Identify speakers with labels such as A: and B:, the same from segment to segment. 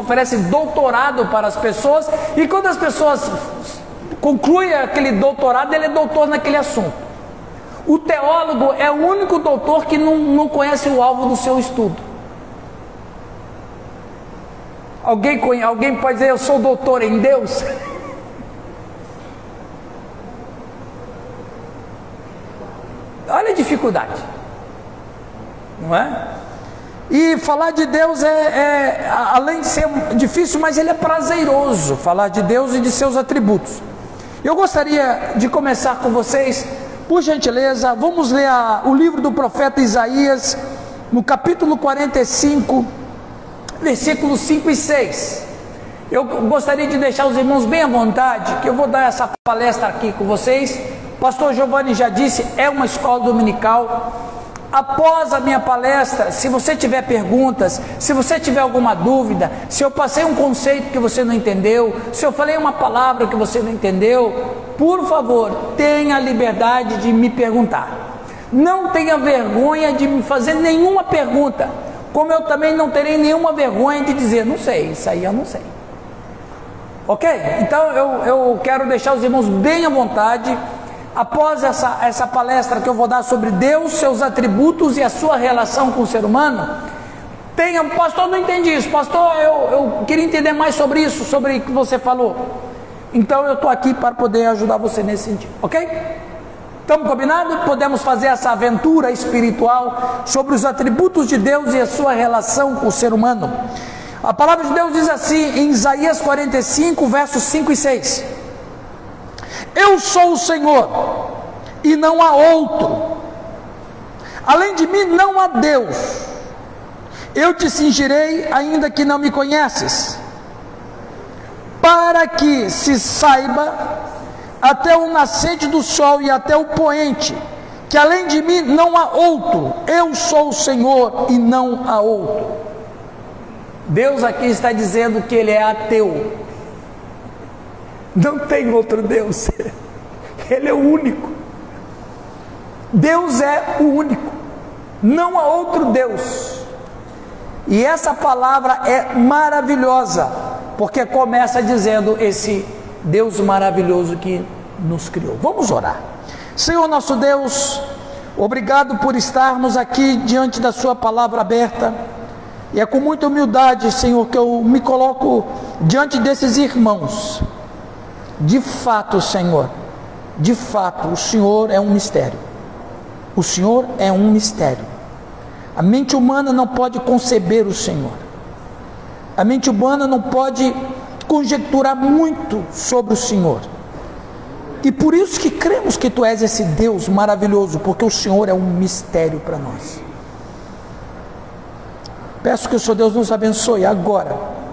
A: oferece doutorado para as pessoas, e quando as pessoas concluem aquele doutorado, ele é doutor naquele assunto. O teólogo é o único doutor que não, não conhece o alvo do seu estudo. Alguém, alguém pode dizer, eu sou doutor em Deus? Olha a dificuldade, não é? E falar de Deus é, é, além de ser difícil, mas ele é prazeroso falar de Deus e de seus atributos. Eu gostaria de começar com vocês, por gentileza, vamos ler a, o livro do profeta Isaías, no capítulo 45, versículos 5 e 6. Eu gostaria de deixar os irmãos bem à vontade, que eu vou dar essa palestra aqui com vocês. Pastor Giovanni já disse, é uma escola dominical Após a minha palestra, se você tiver perguntas, se você tiver alguma dúvida, se eu passei um conceito que você não entendeu, se eu falei uma palavra que você não entendeu, por favor, tenha liberdade de me perguntar. Não tenha vergonha de me fazer nenhuma pergunta, como eu também não terei nenhuma vergonha de dizer, não sei, isso aí eu não sei. Ok? Então eu, eu quero deixar os irmãos bem à vontade após essa, essa palestra que eu vou dar sobre Deus, seus atributos e a sua relação com o ser humano, tenha, pastor, não entendi isso, pastor, eu, eu queria entender mais sobre isso, sobre o que você falou. Então eu estou aqui para poder ajudar você nesse sentido, ok? Estamos combinados? Podemos fazer essa aventura espiritual sobre os atributos de Deus e a sua relação com o ser humano. A palavra de Deus diz assim em Isaías 45, versos 5 e 6. Eu sou o Senhor e não há outro. Além de mim não há Deus. Eu te cingirei, ainda que não me conheces, para que se saiba até o nascente do sol e até o poente, que além de mim não há outro. Eu sou o Senhor e não há outro. Deus aqui está dizendo que ele é ateu. Não tem outro Deus. Ele é o único. Deus é o único. Não há outro Deus. E essa palavra é maravilhosa, porque começa dizendo esse Deus maravilhoso que nos criou. Vamos orar. Senhor nosso Deus, obrigado por estarmos aqui diante da Sua palavra aberta. E é com muita humildade, Senhor, que eu me coloco diante desses irmãos de fato, Senhor, de fato, o Senhor é um mistério. O Senhor é um mistério. A mente humana não pode conceber o Senhor. A mente humana não pode conjecturar muito sobre o Senhor. E por isso que cremos que tu és esse Deus maravilhoso, porque o Senhor é um mistério para nós. Peço que o Senhor Deus nos abençoe agora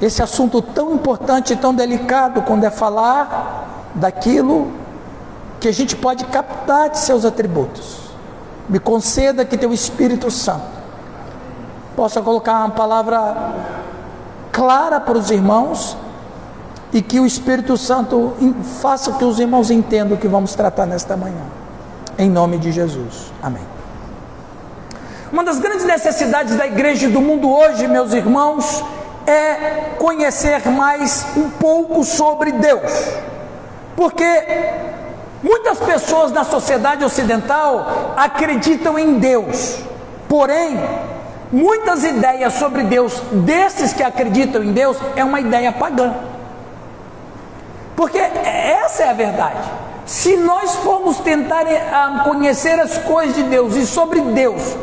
A: esse assunto tão importante e tão delicado quando é falar daquilo que a gente pode captar de seus atributos. Me conceda que teu Espírito Santo possa colocar uma palavra clara para os irmãos e que o Espírito Santo faça que os irmãos entendam o que vamos tratar nesta manhã. Em nome de Jesus. Amém. Uma das grandes necessidades da igreja do mundo hoje, meus irmãos, é conhecer mais um pouco sobre Deus. Porque muitas pessoas na sociedade ocidental acreditam em Deus, porém, muitas ideias sobre Deus, desses que acreditam em Deus, é uma ideia pagã. Porque essa é a verdade. Se nós formos tentar eh, conhecer as coisas de Deus e sobre Deus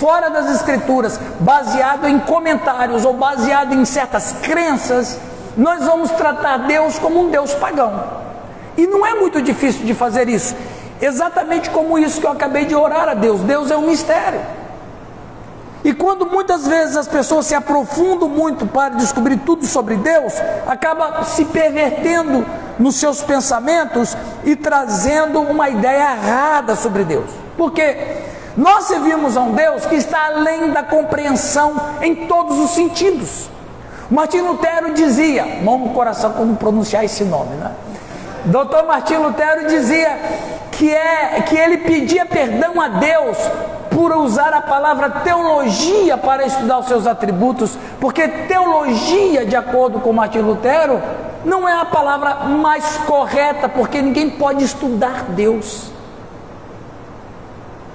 A: fora das Escrituras, baseado em comentários ou baseado em certas crenças, nós vamos tratar Deus como um Deus pagão. E não é muito difícil de fazer isso. Exatamente como isso que eu acabei de orar a Deus. Deus é um mistério. E quando muitas vezes as pessoas se aprofundam muito para descobrir tudo sobre Deus, acaba se pervertendo nos seus pensamentos e trazendo uma ideia errada sobre Deus. Porque nós servimos a um Deus que está além da compreensão em todos os sentidos. Martim Lutero dizia, mão no coração como pronunciar esse nome, né? Doutor Martim Lutero dizia que, é, que ele pedia perdão a Deus por usar a palavra teologia para estudar os seus atributos, porque teologia, de acordo com Martin Lutero, não é a palavra mais correta, porque ninguém pode estudar Deus.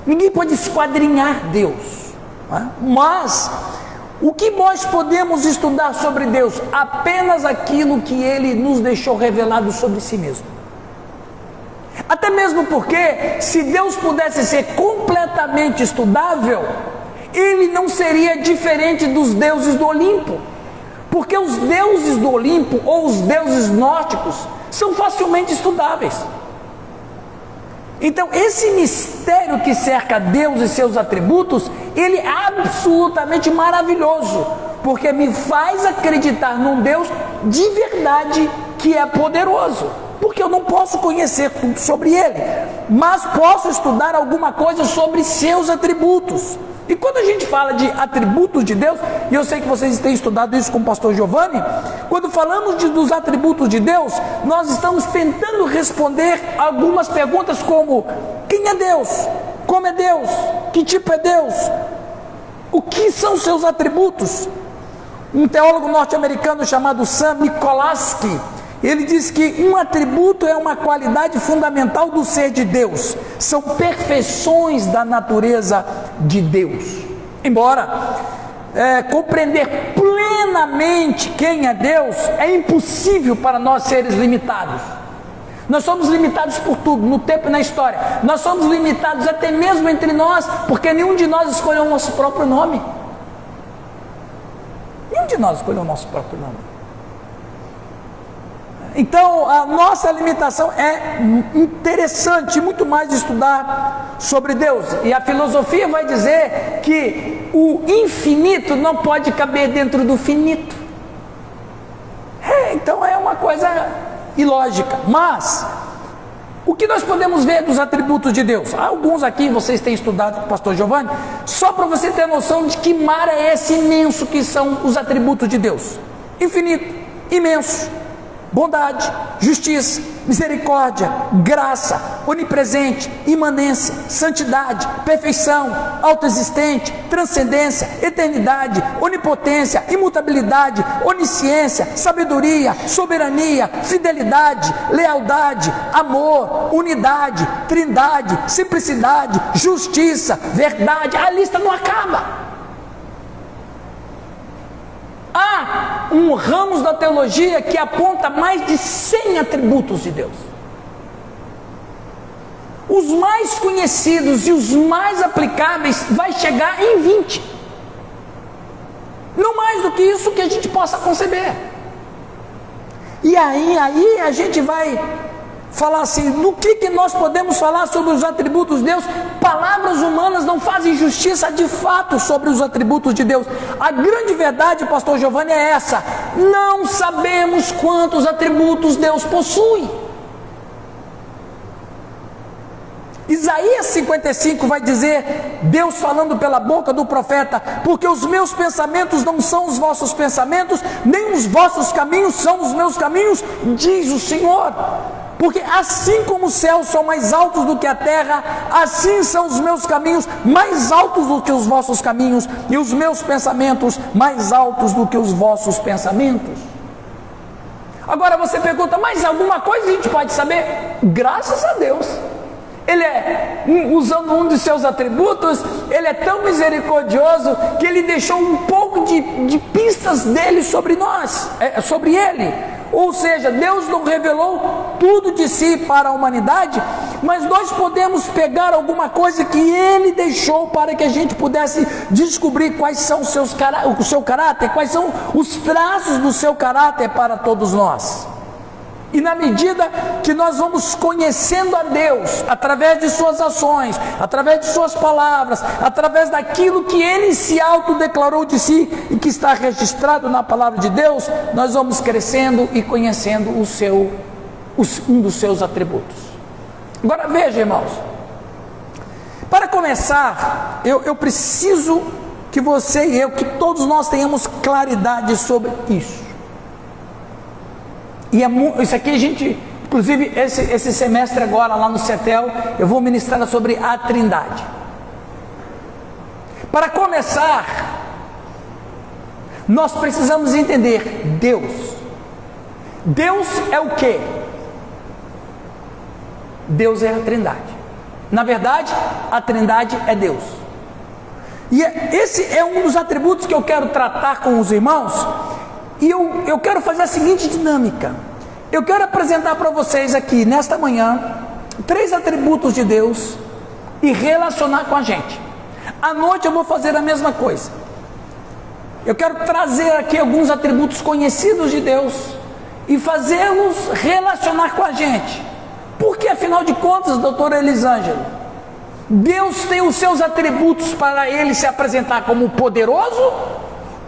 A: Ninguém pode esquadrinhar Deus. É? Mas o que nós podemos estudar sobre Deus? Apenas aquilo que Ele nos deixou revelado sobre si mesmo. Até mesmo porque, se Deus pudesse ser completamente estudável, Ele não seria diferente dos deuses do Olimpo. Porque os deuses do Olimpo ou os deuses nórdicos são facilmente estudáveis. Então, esse mistério que cerca Deus e seus atributos, ele é absolutamente maravilhoso, porque me faz acreditar num Deus de verdade que é poderoso. Porque eu não posso conhecer tudo sobre ele, mas posso estudar alguma coisa sobre seus atributos. E quando a gente fala de atributos de Deus, e eu sei que vocês têm estudado isso com o pastor Giovanni, quando falamos de, dos atributos de Deus, nós estamos tentando responder algumas perguntas como: quem é Deus? Como é Deus? Que tipo é Deus? O que são seus atributos? Um teólogo norte-americano chamado Sam Mikolaski, ele diz que um atributo é uma qualidade fundamental do ser de Deus, são perfeições da natureza de Deus. Embora é, compreender plenamente quem é Deus é impossível para nós seres limitados. Nós somos limitados por tudo, no tempo e na história. Nós somos limitados até mesmo entre nós, porque nenhum de nós escolheu o nosso próprio nome. Nenhum de nós escolheu o nosso próprio nome. Então, a nossa limitação é interessante, muito mais estudar sobre Deus. E a filosofia vai dizer que o infinito não pode caber dentro do finito. É, então é uma coisa ilógica. Mas, o que nós podemos ver dos atributos de Deus? Alguns aqui vocês têm estudado com o pastor Giovanni, só para você ter noção de que mar é esse imenso que são os atributos de Deus. Infinito, imenso bondade, justiça, misericórdia, graça, onipresente, imanência, santidade, perfeição, autoexistente, transcendência, eternidade, onipotência, imutabilidade, onisciência, sabedoria, soberania, fidelidade, lealdade, amor, unidade, trindade, simplicidade, justiça, verdade. A lista não acaba. Há um ramo da teologia que aponta mais de 100 atributos de Deus. Os mais conhecidos e os mais aplicáveis vai chegar em 20. Não mais do que isso que a gente possa conceber. E aí, aí a gente vai falar assim, do que, que nós podemos falar sobre os atributos de Deus? Palavras humanas não fazem justiça de fato sobre os atributos de Deus. A grande verdade, pastor Giovanni, é essa: não sabemos quantos atributos Deus possui. Isaías 55 vai dizer, Deus falando pela boca do profeta: Porque os meus pensamentos não são os vossos pensamentos, nem os vossos caminhos são os meus caminhos, diz o Senhor. Porque assim como os céus são mais altos do que a terra, assim são os meus caminhos mais altos do que os vossos caminhos, e os meus pensamentos mais altos do que os vossos pensamentos. Agora você pergunta, mas alguma coisa a gente pode saber? Graças a Deus. Ele é, usando um dos seus atributos, ele é tão misericordioso que ele deixou um pouco de, de pistas dele sobre nós, é, sobre ele. Ou seja, Deus não revelou tudo de si para a humanidade, mas nós podemos pegar alguma coisa que Ele deixou para que a gente pudesse descobrir quais são seus, o seu caráter, quais são os traços do seu caráter para todos nós. E na medida que nós vamos conhecendo a Deus, através de suas ações, através de suas palavras, através daquilo que ele se autodeclarou de si e que está registrado na palavra de Deus, nós vamos crescendo e conhecendo o seu, um dos seus atributos. Agora veja, irmãos, para começar, eu, eu preciso que você e eu, que todos nós tenhamos claridade sobre isso. E é, isso aqui a gente, inclusive esse, esse semestre agora lá no CETEL, eu vou ministrar sobre a trindade. Para começar, nós precisamos entender Deus. Deus é o que? Deus é a Trindade. Na verdade, a Trindade é Deus. E é, esse é um dos atributos que eu quero tratar com os irmãos. E eu, eu quero fazer a seguinte dinâmica. Eu quero apresentar para vocês aqui, nesta manhã, três atributos de Deus e relacionar com a gente. À noite eu vou fazer a mesma coisa. Eu quero trazer aqui alguns atributos conhecidos de Deus e fazê-los relacionar com a gente. Porque afinal de contas, doutor Elisângelo, Deus tem os seus atributos para ele se apresentar como poderoso?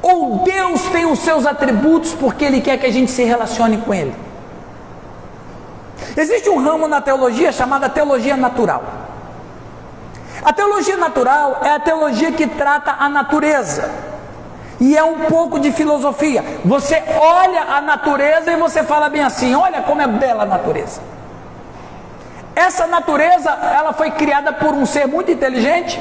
A: Ou Deus tem os seus atributos porque ele quer que a gente se relacione com ele? Existe um ramo na teologia chamada teologia natural. A teologia natural é a teologia que trata a natureza. E é um pouco de filosofia. Você olha a natureza e você fala bem assim: olha como é bela a natureza. Essa natureza, ela foi criada por um ser muito inteligente,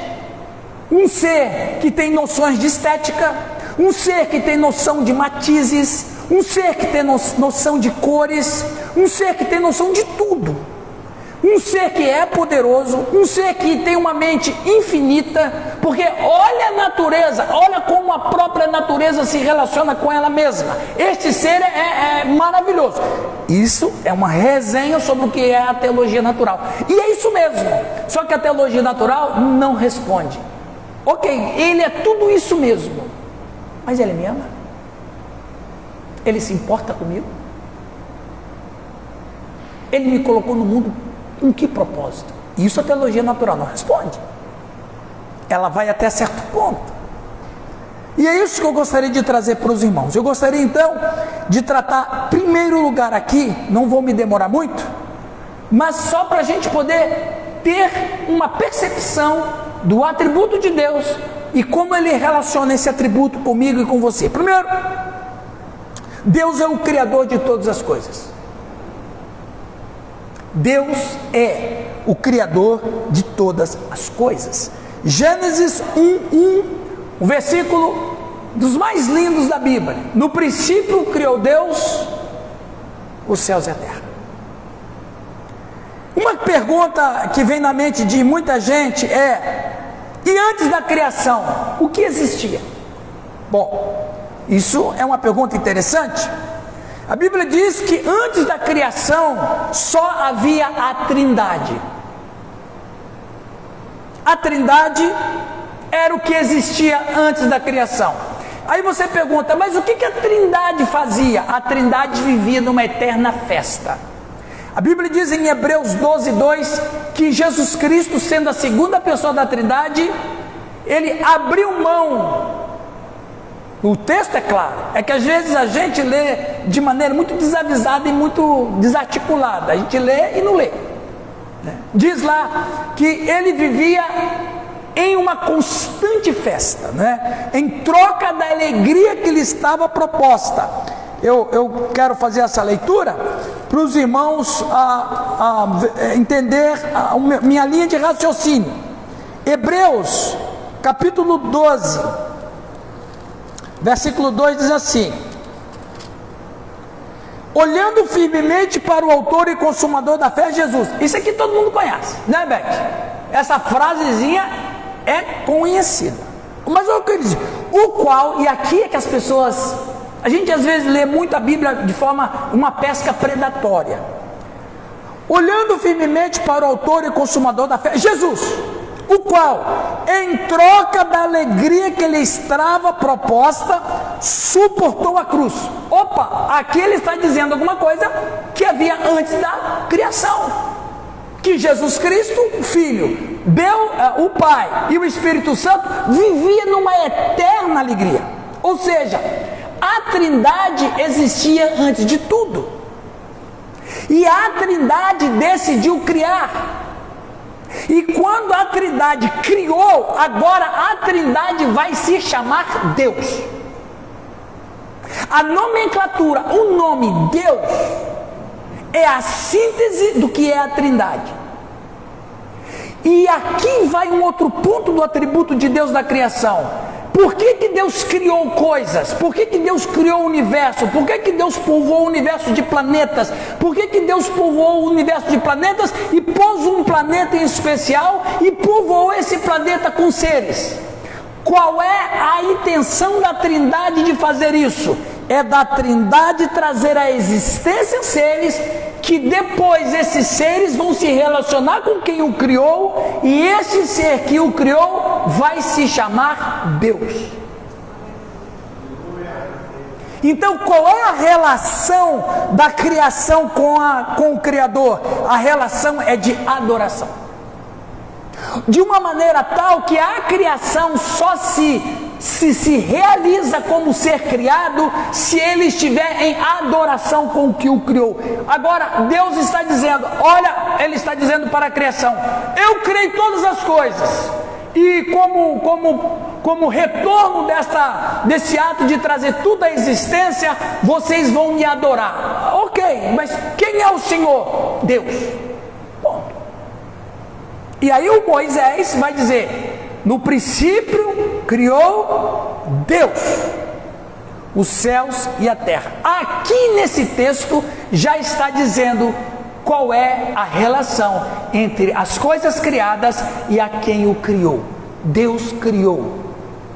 A: um ser que tem noções de estética, um ser que tem noção de matizes, um ser que tem noção de cores, um ser que tem noção de tudo. Um ser que é poderoso, um ser que tem uma mente infinita, porque olha a natureza, olha como a própria natureza se relaciona com ela mesma. Este ser é, é maravilhoso. Isso é uma resenha sobre o que é a teologia natural. E é isso mesmo. Só que a teologia natural não responde. Ok, ele é tudo isso mesmo, mas ele me ama? Ele se importa comigo? Ele me colocou no mundo com que propósito? Isso a teologia natural não responde. Ela vai até certo ponto. E é isso que eu gostaria de trazer para os irmãos. Eu gostaria então de tratar, primeiro lugar aqui, não vou me demorar muito, mas só para a gente poder ter uma percepção do atributo de Deus e como ele relaciona esse atributo comigo e com você. Primeiro, Deus é o Criador de todas as coisas. Deus é o Criador de todas as coisas. Gênesis 1, 1, o versículo dos mais lindos da Bíblia. No princípio criou Deus os céus e a terra. Uma pergunta que vem na mente de muita gente é: e antes da criação, o que existia? Bom, isso é uma pergunta interessante. A Bíblia diz que antes da criação só havia a Trindade. A Trindade era o que existia antes da criação. Aí você pergunta, mas o que, a Trindade fazia? A Trindade vivia numa eterna festa. A Bíblia diz em Hebreus 12, 2 que Jesus Cristo, sendo a segunda pessoa da Trindade, ele abriu mão o texto é claro, é que às vezes a gente lê de maneira muito desavisada e muito desarticulada. A gente lê e não lê. Né? Diz lá que ele vivia em uma constante festa, né? em troca da alegria que lhe estava proposta. Eu, eu quero fazer essa leitura para os irmãos a, a entender a, a minha linha de raciocínio. Hebreus, capítulo 12 Versículo 2 diz assim: Olhando firmemente para o autor e consumador da fé, Jesus. Isso aqui todo mundo conhece, né, Beth? Essa frasezinha é conhecida. Mas o que ele diz? O qual, e aqui é que as pessoas. A gente às vezes lê muito a Bíblia de forma, uma pesca predatória. Olhando firmemente para o autor e consumador da fé, Jesus o qual, em troca da alegria que lhe estava proposta, suportou a cruz. Opa, aqui ele está dizendo alguma coisa que havia antes da criação. Que Jesus Cristo, Filho, deu uh, o Pai e o Espírito Santo vivia numa eterna alegria. Ou seja, a Trindade existia antes de tudo. E a Trindade decidiu criar e quando a Trindade criou, agora a Trindade vai se chamar Deus. A nomenclatura, o nome Deus, é a síntese do que é a Trindade. E aqui vai um outro ponto do atributo de Deus da criação. Por que, que Deus criou coisas? Por que, que Deus criou o universo? Por que, que Deus povoou o universo de planetas? Por que, que Deus povoou o universo de planetas e pôs um planeta em especial e povoou esse planeta com seres? Qual é a intenção da Trindade de fazer isso? É da Trindade trazer à existência seres que depois esses seres vão se relacionar com quem o criou e esse ser que o criou vai se chamar Deus. Então, qual é a relação da criação com, a, com o Criador? A relação é de adoração. De uma maneira tal que a criação só se se se realiza como ser criado se ele estiver em adoração com o que o criou. Agora, Deus está dizendo: olha, Ele está dizendo para a criação: eu criei todas as coisas. E como, como, como retorno desta, desse ato de trazer tudo à existência, vocês vão me adorar. Ok, mas quem é o Senhor? Deus. E aí o Moisés vai dizer: no princípio criou Deus os céus e a terra. Aqui nesse texto já está dizendo qual é a relação entre as coisas criadas e a quem o criou. Deus criou.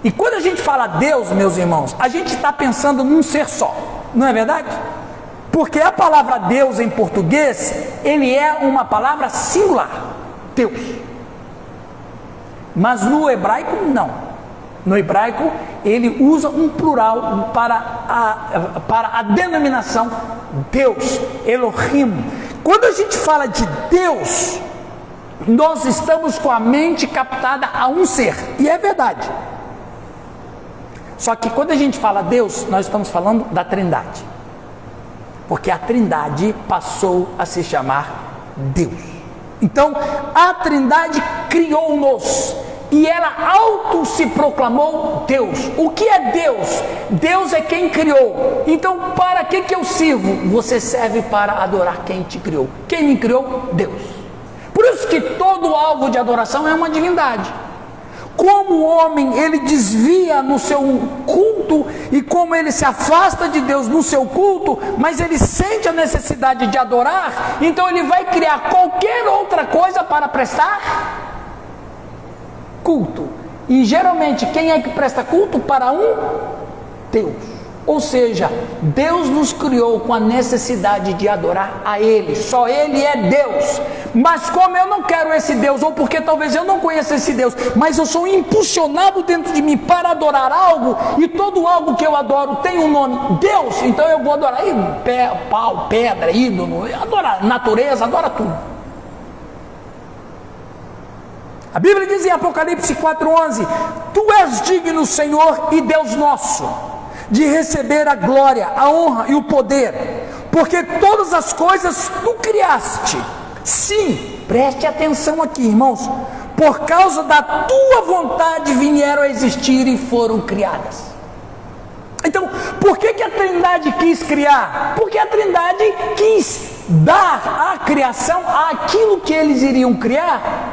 A: E quando a gente fala Deus, meus irmãos, a gente está pensando num ser só, não é verdade? Porque a palavra Deus em português, ele é uma palavra singular, Deus. Mas no hebraico, não. No hebraico, ele usa um plural para a, para a denominação Deus, Elohim. Quando a gente fala de Deus, nós estamos com a mente captada a um ser, e é verdade. Só que quando a gente fala Deus, nós estamos falando da Trindade. Porque a Trindade passou a se chamar Deus. Então, a Trindade criou-nos e ela auto se proclamou Deus. O que é Deus? Deus é quem criou. Então, para que que eu sirvo? Você serve para adorar quem te criou. Quem me criou? Deus. Por isso que todo alvo de adoração é uma divindade. Como o homem ele desvia no seu culto e como ele se afasta de Deus no seu culto, mas ele sente a necessidade de adorar, então ele vai criar qualquer outra coisa para prestar culto. E geralmente quem é que presta culto para um? Deus. Ou seja, Deus nos criou com a necessidade de adorar a Ele, só Ele é Deus. Mas como eu não quero esse Deus, ou porque talvez eu não conheça esse Deus, mas eu sou impulsionado dentro de mim para adorar algo, e todo algo que eu adoro tem um nome, Deus, então eu vou adorar aí, pé, pau, pedra, ídolo, adorar natureza, adora tudo. A Bíblia diz em Apocalipse 4,11: Tu és digno, Senhor e Deus nosso, de receber a glória, a honra e o poder, porque todas as coisas tu criaste. Sim, preste atenção aqui, irmãos, por causa da tua vontade vieram a existir e foram criadas. Então, por que, que a Trindade quis criar? Porque a Trindade quis dar à criação aquilo que eles iriam criar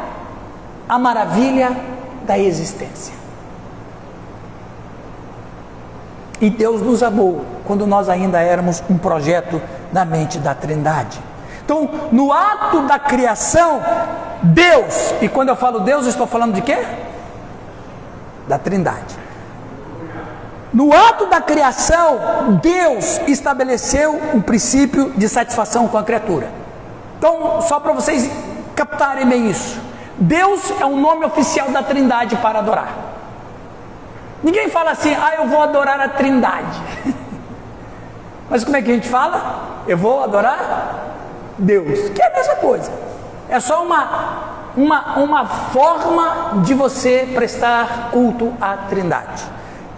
A: a maravilha da existência. E Deus nos amou quando nós ainda éramos um projeto na mente da Trindade. Então, no ato da criação, Deus, e quando eu falo Deus, estou falando de quê? Da Trindade. No ato da criação, Deus estabeleceu um princípio de satisfação com a criatura. Então, só para vocês captarem bem isso. Deus é o nome oficial da Trindade para adorar. Ninguém fala assim, ah, eu vou adorar a Trindade. Mas como é que a gente fala? Eu vou adorar Deus, que é a mesma coisa. É só uma, uma, uma forma de você prestar culto à Trindade.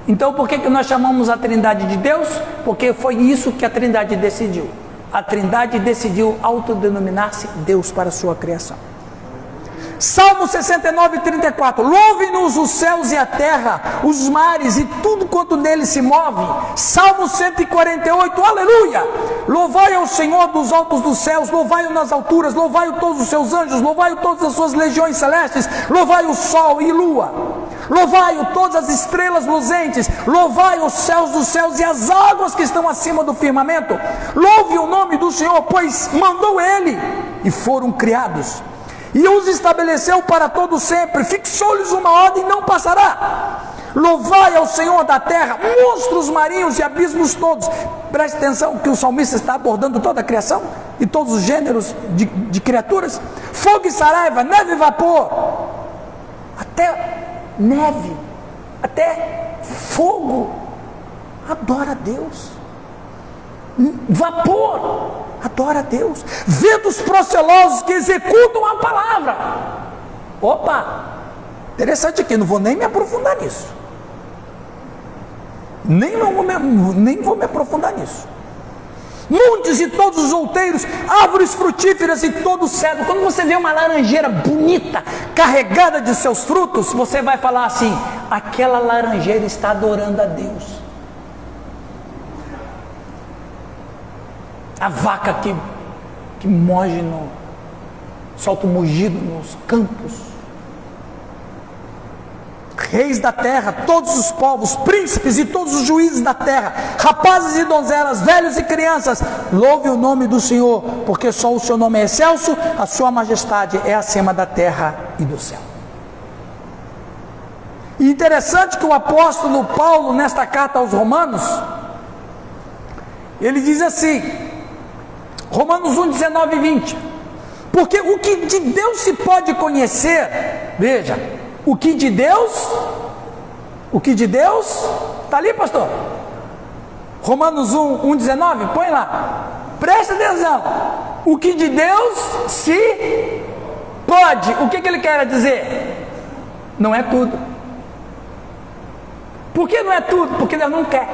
A: Então, por que, que nós chamamos a Trindade de Deus? Porque foi isso que a Trindade decidiu. A Trindade decidiu autodenominar-se Deus para a sua criação. Salmo 69, 34. Louve-nos os céus e a terra, os mares e tudo quanto nele se move. Salmo 148, aleluia. Louvai ao Senhor dos altos dos céus, louvai-o nas alturas, louvai-o todos os seus anjos, louvai-o todas as suas legiões celestes, louvai o sol e lua. Louvai-o todas as estrelas luzentes, louvai os céus dos céus e as águas que estão acima do firmamento. Louve o nome do Senhor, pois mandou ele e foram criados e os estabeleceu para todo sempre, fixou-lhes uma ordem e não passará. Louvai ao Senhor da terra, monstros marinhos e abismos todos. Preste atenção que o salmista está abordando toda a criação e todos os gêneros de, de criaturas: fogo e saraiva, neve e vapor, até neve, até fogo, adora a Deus, vapor, adora a Deus. Ventos procelosos que executam a palavra. Opa! Interessante aqui, não vou nem me aprofundar nisso. Nem, vou me, nem vou me aprofundar nisso. Montes e todos os outeiros, árvores frutíferas e todo o cedro. Quando você vê uma laranjeira bonita, carregada de seus frutos, você vai falar assim: aquela laranjeira está adorando a Deus. A vaca que, que moge no, solta o um mugido nos campos. Reis da terra, todos os povos, príncipes e todos os juízes da terra, rapazes e donzelas, velhos e crianças, louve o nome do Senhor, porque só o seu nome é excelso, a sua majestade é acima da terra e do céu. E interessante que o apóstolo Paulo, nesta carta aos Romanos, ele diz assim: Romanos 1, 19 e 20. Porque o que de Deus se pode conhecer, veja, o que de Deus, o que de Deus, está ali, pastor? Romanos 1, 1, 19, põe lá. Presta atenção. O que de Deus se pode, o que, que ele quer dizer? Não é tudo. Por que não é tudo? Porque Deus não quer.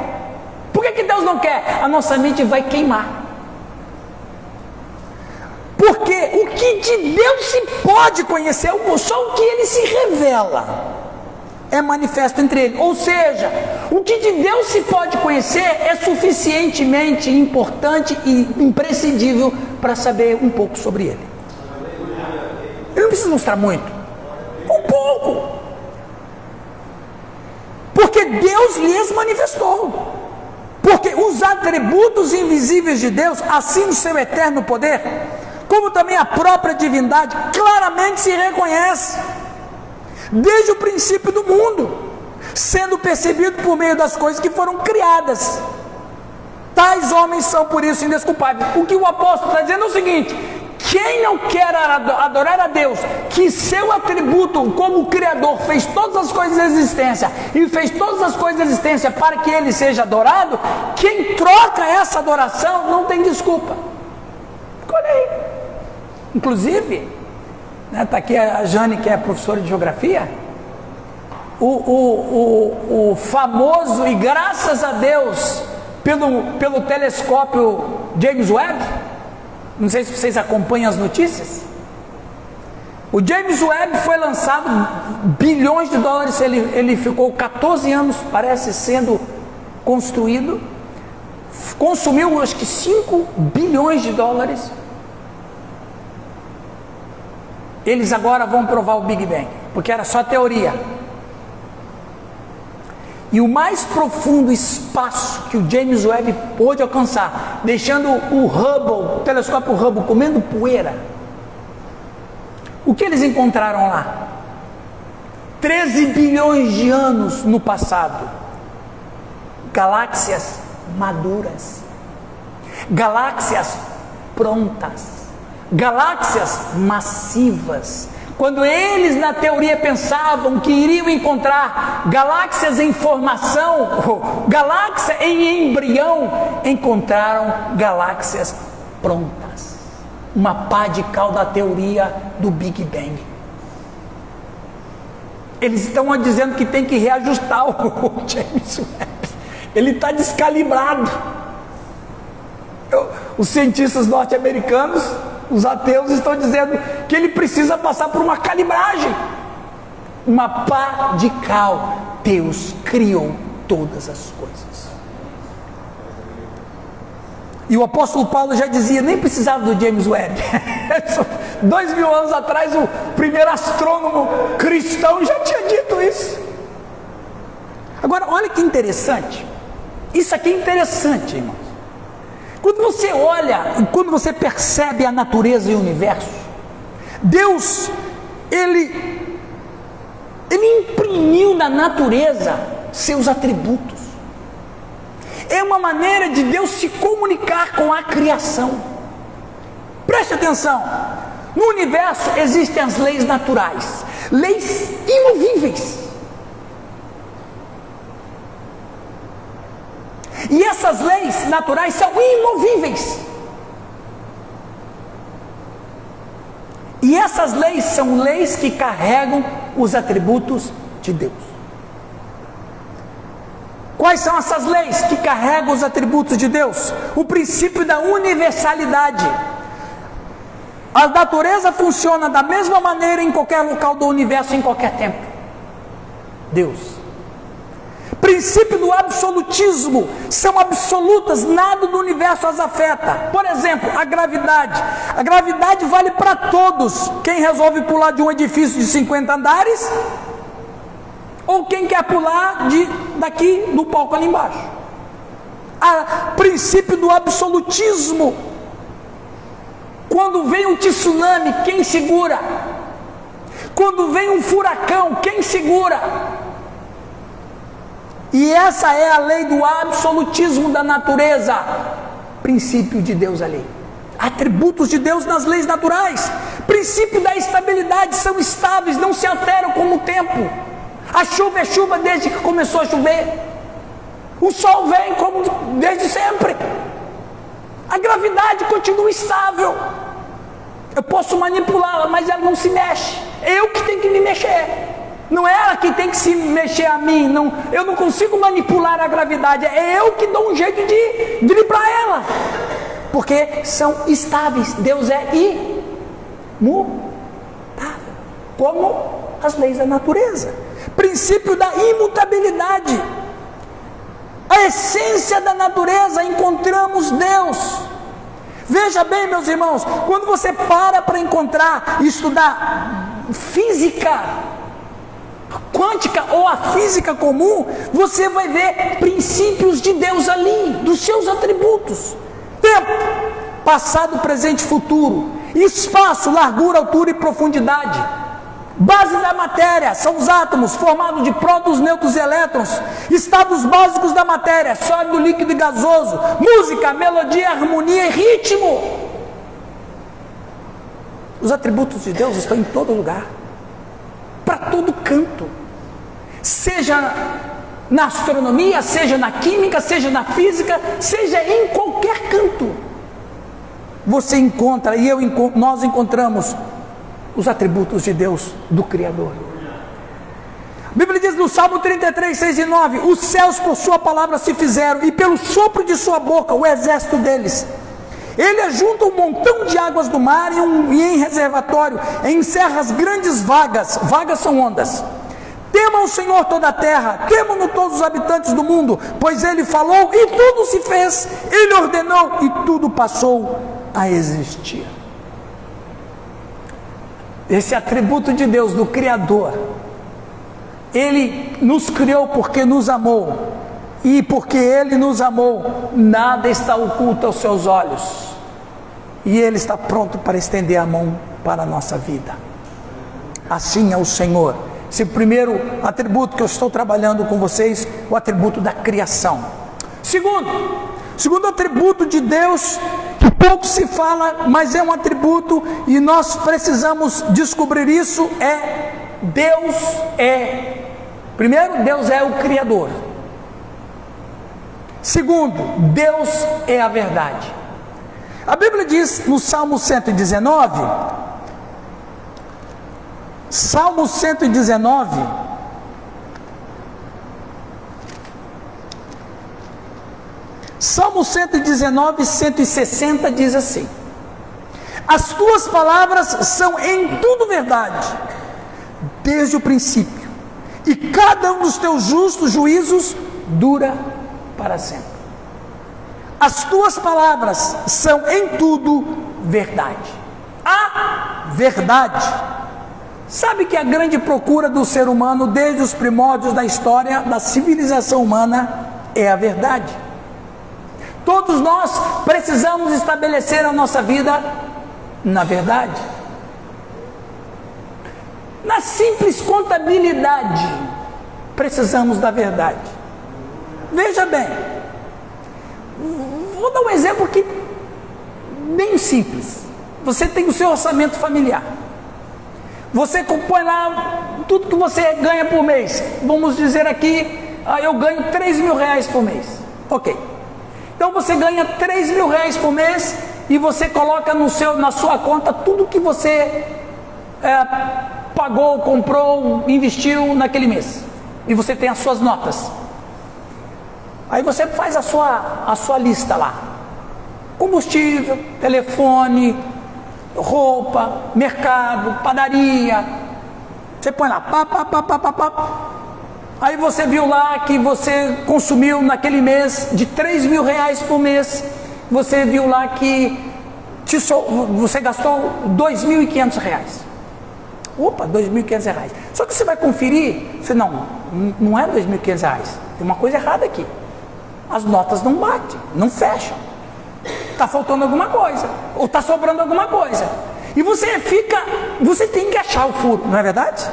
A: Por que, que Deus não quer? A nossa mente vai queimar. Porque o que de Deus se pode conhecer, só o que ele se revela é manifesto entre ele. Ou seja, o que de Deus se pode conhecer é suficientemente importante e imprescindível para saber um pouco sobre ele. Ele não precisa mostrar muito, um pouco. Porque Deus lhes manifestou. Porque os atributos invisíveis de Deus, assim o seu eterno poder, como também a própria divindade, claramente se reconhece, desde o princípio do mundo, sendo percebido por meio das coisas que foram criadas. Tais homens são por isso indesculpáveis. O que o apóstolo está dizendo é o seguinte: quem não quer adorar a Deus, que seu atributo como Criador fez todas as coisas da existência e fez todas as coisas da existência para que ele seja adorado, quem troca essa adoração não tem desculpa. Olha aí. Inclusive, está né, tá aqui a Jane, que é professora de geografia, o, o, o, o famoso, e graças a Deus, pelo, pelo telescópio James Webb, não sei se vocês acompanham as notícias. O James Webb foi lançado bilhões de dólares, ele, ele ficou 14 anos, parece, sendo construído, consumiu acho que 5 bilhões de dólares Eles agora vão provar o Big Bang, porque era só teoria. E o mais profundo espaço que o James Webb pôde alcançar, deixando o Hubble, o telescópio Hubble comendo poeira. O que eles encontraram lá? 13 bilhões de anos no passado. Galáxias maduras. Galáxias prontas galáxias massivas. Quando eles na teoria pensavam que iriam encontrar galáxias em formação, galáxia em embrião, encontraram galáxias prontas. Uma pá de cal da teoria do Big Bang. Eles estão dizendo que tem que reajustar o James Webb. Ele está descalibrado. Os cientistas norte-americanos Os ateus estão dizendo que ele precisa passar por uma calibragem, uma pá de cal. Deus criou todas as coisas. E o apóstolo Paulo já dizia, nem precisava do James Webb. Dois mil anos atrás, o primeiro astrônomo cristão já tinha dito isso. Agora, olha que interessante. Isso aqui é interessante, irmãos. Quando você olha, quando você percebe a natureza e o universo, Deus, Ele, Ele imprimiu na natureza seus atributos. É uma maneira de Deus se comunicar com a criação. Preste atenção. No universo existem as leis naturais, leis imovíveis. E essas leis naturais são imovíveis. E essas leis são leis que carregam os atributos de Deus. Quais são essas leis que carregam os atributos de Deus? O princípio da universalidade. A natureza funciona da mesma maneira em qualquer local do universo, em qualquer tempo. Deus. Princípio do absolutismo. São absolutas, nada do universo as afeta. Por exemplo, a gravidade. A gravidade vale para todos. Quem resolve pular de um edifício de 50 andares ou quem quer pular de daqui no palco ali embaixo. A princípio do absolutismo. Quando vem um tsunami, quem segura? Quando vem um furacão, quem segura? E essa é a lei do absolutismo da natureza. Princípio de Deus ali. Atributos de Deus nas leis naturais. Princípio da estabilidade são estáveis, não se alteram com o tempo. A chuva é chuva desde que começou a chover. O sol vem como desde sempre. A gravidade continua estável. Eu posso manipulá-la, mas ela não se mexe. Eu que tenho que me mexer. Não é ela que tem que se mexer a mim. Não, eu não consigo manipular a gravidade. É eu que dou um jeito de driblar ela. Porque são estáveis. Deus é imutável. Como as leis da natureza princípio da imutabilidade. A essência da natureza, encontramos Deus. Veja bem, meus irmãos, quando você para para encontrar estudar física quântica ou a física comum, você vai ver princípios de Deus ali, dos seus atributos. Tempo, passado, presente futuro. Espaço, largura, altura e profundidade Base da matéria são os átomos formados de prótons, nêutrons e elétrons. Estados básicos da matéria: sólido, líquido e gasoso. Música, melodia, harmonia e ritmo. Os atributos de Deus estão em todo lugar, para todo canto. Seja na astronomia, seja na química, seja na física, seja em qualquer canto. Você encontra e eu nós encontramos os atributos de Deus, do Criador. A Bíblia diz no Salmo 33, 6 e 9: Os céus por Sua palavra se fizeram, e pelo sopro de Sua boca, o exército deles. Ele ajunta um montão de águas do mar e, um, e em reservatório, encerra as grandes vagas, vagas são ondas. Tema o Senhor toda a terra, temam-no todos os habitantes do mundo, pois ele falou e tudo se fez, ele ordenou e tudo passou a existir esse atributo de Deus, do Criador, Ele nos criou porque nos amou, e porque Ele nos amou, nada está oculto aos seus olhos, e Ele está pronto para estender a mão para a nossa vida. Assim é o Senhor. Esse primeiro atributo que eu estou trabalhando com vocês, o atributo da criação. Segundo, segundo atributo de Deus pouco se fala, mas é um atributo e nós precisamos descobrir isso. É Deus é. Primeiro, Deus é o Criador. Segundo, Deus é a verdade. A Bíblia diz no Salmo 119, Salmo 119, Salmo 119, 160 diz assim: As tuas palavras são em tudo verdade, desde o princípio, e cada um dos teus justos juízos dura para sempre. As tuas palavras são em tudo verdade. A verdade. Sabe que a grande procura do ser humano desde os primórdios da história da civilização humana é a verdade. Todos nós precisamos estabelecer a nossa vida na verdade. Na simples contabilidade, precisamos da verdade. Veja bem, vou dar um exemplo aqui bem simples. Você tem o seu orçamento familiar. Você compõe lá tudo que você ganha por mês. Vamos dizer aqui, ah, eu ganho 3 mil reais por mês. Ok. Então você ganha 3 mil reais por mês e você coloca no seu, na sua conta tudo que você é, pagou, comprou, investiu naquele mês. E você tem as suas notas. Aí você faz a sua, a sua lista lá: combustível, telefone, roupa, mercado, padaria. Você põe lá, pá, pá, pá, pá, pá, pá. Aí você viu lá que você consumiu naquele mês de 3 mil reais por mês você viu lá que você gastou R$ 2.500. Opa, R$ 2.500. Só que você vai conferir, você não, não é R$ 2.500. Tem uma coisa errada aqui. As notas não batem, não fecham. Está faltando alguma coisa, ou está sobrando alguma coisa. E você fica, você tem que achar o furo, não é verdade?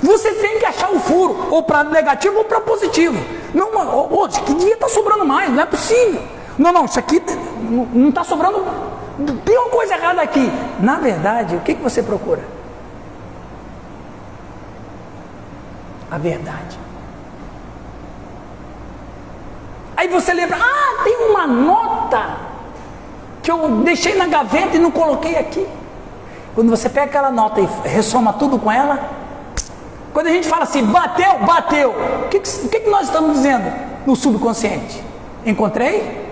A: Você tem que achar o furo, ou para negativo ou para positivo. Não, ou, que devia estar tá sobrando mais, não é possível. Não, não, isso aqui não está sobrando. Tem uma coisa errada aqui. Na verdade, o que, que você procura? A verdade. Aí você lembra, ah, tem uma nota que eu deixei na gaveta e não coloquei aqui. Quando você pega aquela nota e ressoma tudo com ela, quando a gente fala assim, bateu, bateu, o que, que, que nós estamos dizendo no subconsciente? Encontrei?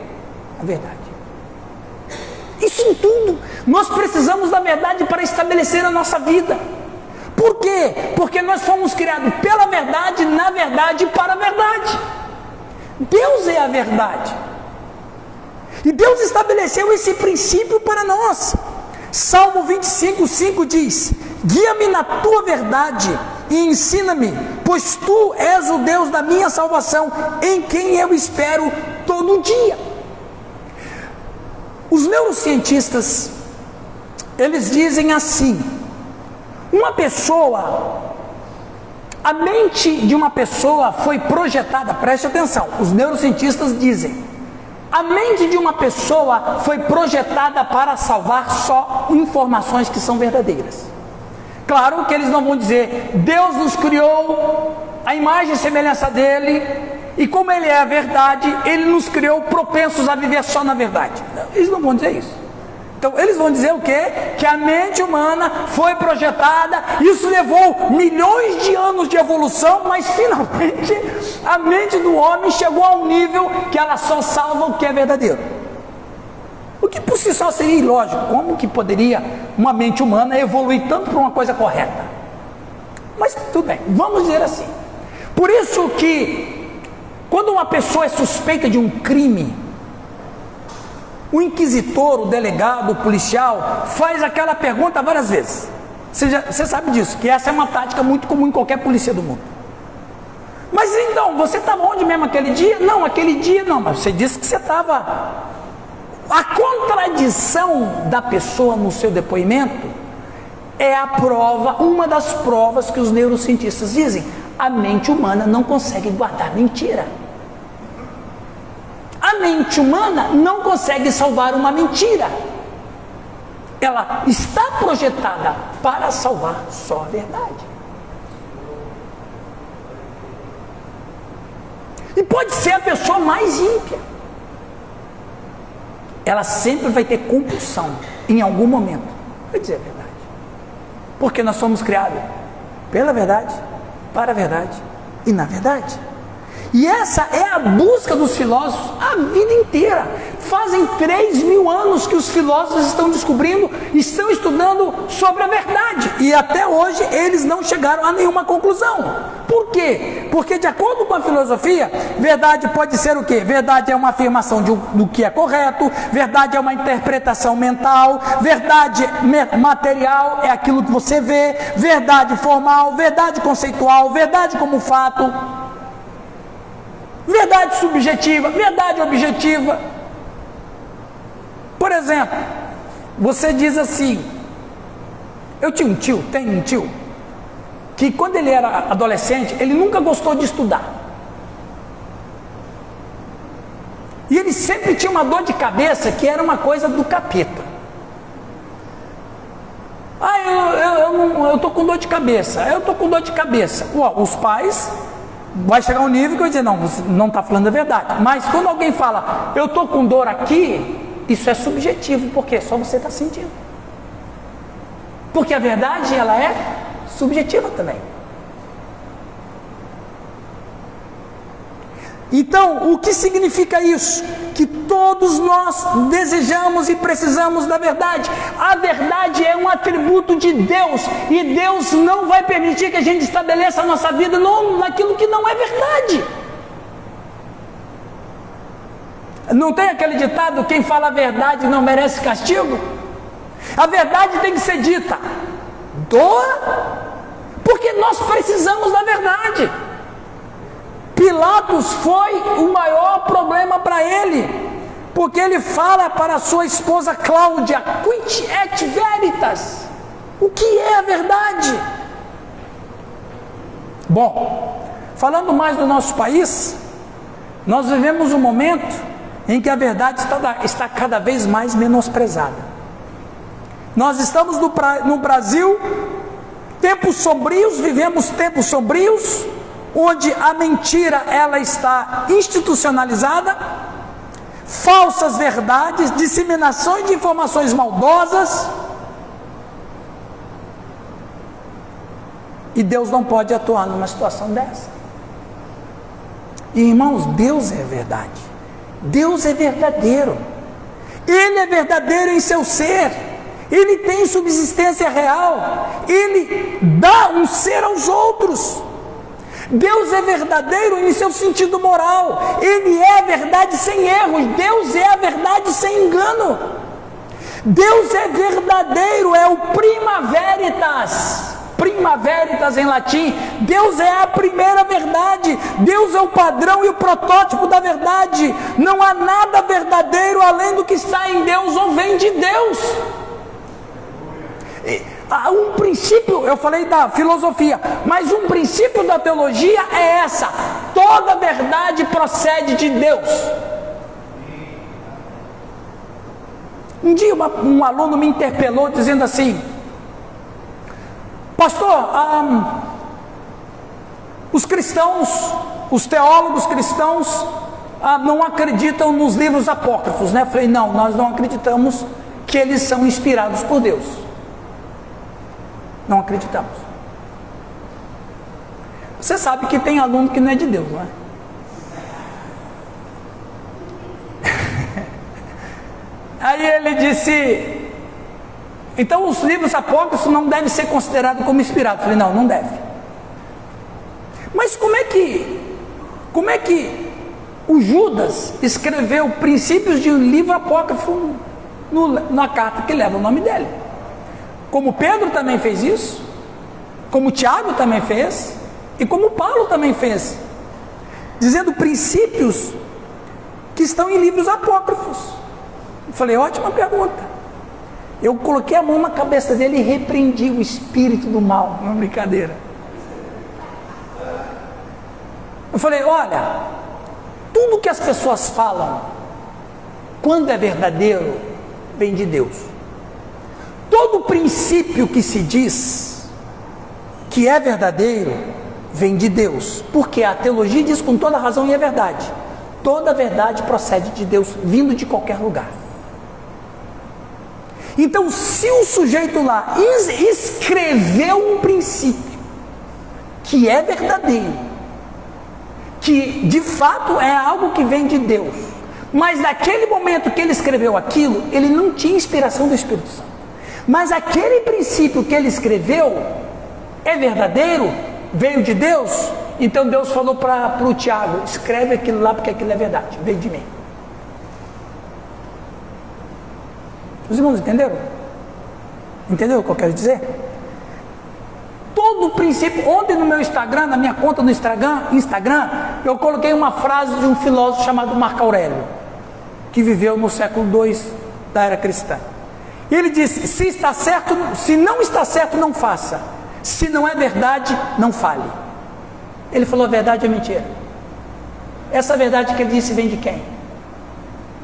A: a verdade. Isso em tudo. Nós precisamos da verdade para estabelecer a nossa vida. Por quê? Porque nós fomos criados pela verdade, na verdade e para a verdade. Deus é a verdade. E Deus estabeleceu esse princípio para nós. Salmo 25, 5 diz: Guia-me na tua verdade e ensina-me, pois tu és o Deus da minha salvação, em quem eu espero todo dia. Os neurocientistas, eles dizem assim: uma pessoa, a mente de uma pessoa foi projetada, preste atenção, os neurocientistas dizem, a mente de uma pessoa foi projetada para salvar só informações que são verdadeiras. Claro que eles não vão dizer, Deus nos criou a imagem e semelhança dele, e como ele é a verdade, ele nos criou propensos a viver só na verdade. Eles não vão dizer isso. Então, eles vão dizer o quê? Que a mente humana foi projetada, isso levou milhões de anos de evolução, mas finalmente a mente do homem chegou a um nível que ela só salva o que é verdadeiro. O que por si só seria ilógico. Como que poderia uma mente humana evoluir tanto para uma coisa correta? Mas tudo bem, vamos dizer assim. Por isso que quando uma pessoa é suspeita de um crime, o inquisitor, o delegado, o policial faz aquela pergunta várias vezes. Você, já, você sabe disso, que essa é uma tática muito comum em qualquer polícia do mundo. Mas então, você estava onde mesmo aquele dia? Não, aquele dia não, mas você disse que você estava. A contradição da pessoa no seu depoimento é a prova, uma das provas que os neurocientistas dizem. A mente humana não consegue guardar mentira. A mente humana não consegue salvar uma mentira. Ela está projetada para salvar só a verdade. E pode ser a pessoa mais ímpia. Ela sempre vai ter compulsão em algum momento. Vai dizer a verdade. Porque nós somos criados pela verdade, para a verdade e na verdade. E essa é a busca dos filósofos a vida inteira. Fazem 3 mil anos que os filósofos estão descobrindo, estão estudando sobre a verdade. E até hoje eles não chegaram a nenhuma conclusão. Por quê? Porque, de acordo com a filosofia, verdade pode ser o quê? Verdade é uma afirmação de, do que é correto, verdade é uma interpretação mental, verdade material é aquilo que você vê, verdade formal, verdade conceitual, verdade como fato, verdade subjetiva, verdade objetiva. Por exemplo, você diz assim: Eu tinha um tio, tem um tio, que quando ele era adolescente, ele nunca gostou de estudar. E ele sempre tinha uma dor de cabeça que era uma coisa do capeta. Ah, eu, eu, eu, eu tô com dor de cabeça, eu tô com dor de cabeça. Ué, os pais vai chegar um nível que eu dizer, não, você não está falando a verdade. Mas quando alguém fala, eu tô com dor aqui, isso é subjetivo, porque só você está sentindo. Porque a verdade ela é subjetiva também. Então, o que significa isso? Que todos nós desejamos e precisamos da verdade. A verdade é um atributo de Deus e Deus não vai permitir que a gente estabeleça a nossa vida naquilo que não é verdade. Não tem aquele ditado: quem fala a verdade não merece castigo? A verdade tem que ser dita. Doa, porque nós precisamos da verdade. Pilatos foi o maior problema para ele, porque ele fala para sua esposa Cláudia: Quid et veritas? O que é a verdade? Bom, falando mais do nosso país, nós vivemos um momento em que a verdade está, cada vez mais menosprezada. Nós estamos no, no Brasil, tempos sombrios, vivemos tempos sombrios, onde a mentira ela está institucionalizada, falsas verdades, disseminações de informações maldosas. E Deus não pode atuar numa situação dessa. E, irmãos, Deus é verdade. Deus é verdadeiro. Ele é verdadeiro em seu ser. Ele tem subsistência real. Ele dá um ser aos outros. Deus é verdadeiro em seu sentido moral. Ele é a verdade sem erros. Deus é a verdade sem engano. Deus é verdadeiro, é o prima veritas primaveritas em latim. Deus é a primeira verdade. Deus é o padrão e o protótipo da verdade. Não há nada verdadeiro além do que está em Deus ou vem de Deus. Há um princípio, eu falei da filosofia, mas um princípio da teologia é essa: toda verdade procede de Deus. Um dia uma, um aluno me interpelou dizendo assim: Pastor, um, os cristãos, os teólogos cristãos, ah, não acreditam nos livros apócrifos, né? Eu falei, não, nós não acreditamos que eles são inspirados por Deus. Não acreditamos. Você sabe que tem aluno que não é de Deus, não é? Aí ele disse: então os livros apócrifos não devem ser considerados como inspirados. Eu falei, não, não deve. Mas como é que, como é que o Judas escreveu princípios de um livro apócrifo no, na carta que leva o nome dele? Como Pedro também fez isso, como Tiago também fez, e como Paulo também fez, dizendo princípios que estão em livros apócrifos. Eu falei, ótima pergunta. Eu coloquei a mão na cabeça dele e repreendi o espírito do mal. Uma brincadeira. Eu falei: olha, tudo que as pessoas falam, quando é verdadeiro, vem de Deus. Todo princípio que se diz que é verdadeiro, vem de Deus. Porque a teologia diz com toda razão e é verdade. Toda verdade procede de Deus, vindo de qualquer lugar. Então, se o sujeito lá escreveu um princípio que é verdadeiro, que de fato é algo que vem de Deus, Mas naquele momento que ele escreveu aquilo, ele não tinha inspiração do Espírito Santo. Mas aquele princípio que ele escreveu é verdadeiro, veio de Deus. Então Deus falou para o Tiago: escreve aquilo lá porque aquilo é verdade, veio de mim. Os irmãos entenderam? Entendeu o que eu quero dizer? Todo o princípio, ontem no meu Instagram, na minha conta no Instagram, Instagram, eu coloquei uma frase de um filósofo chamado Marco Aurélio, que viveu no século II da era cristã. E ele disse: se está certo, se não está certo, não faça. Se não é verdade, não fale. Ele falou: a verdade é mentira. Essa verdade que ele disse vem de quem?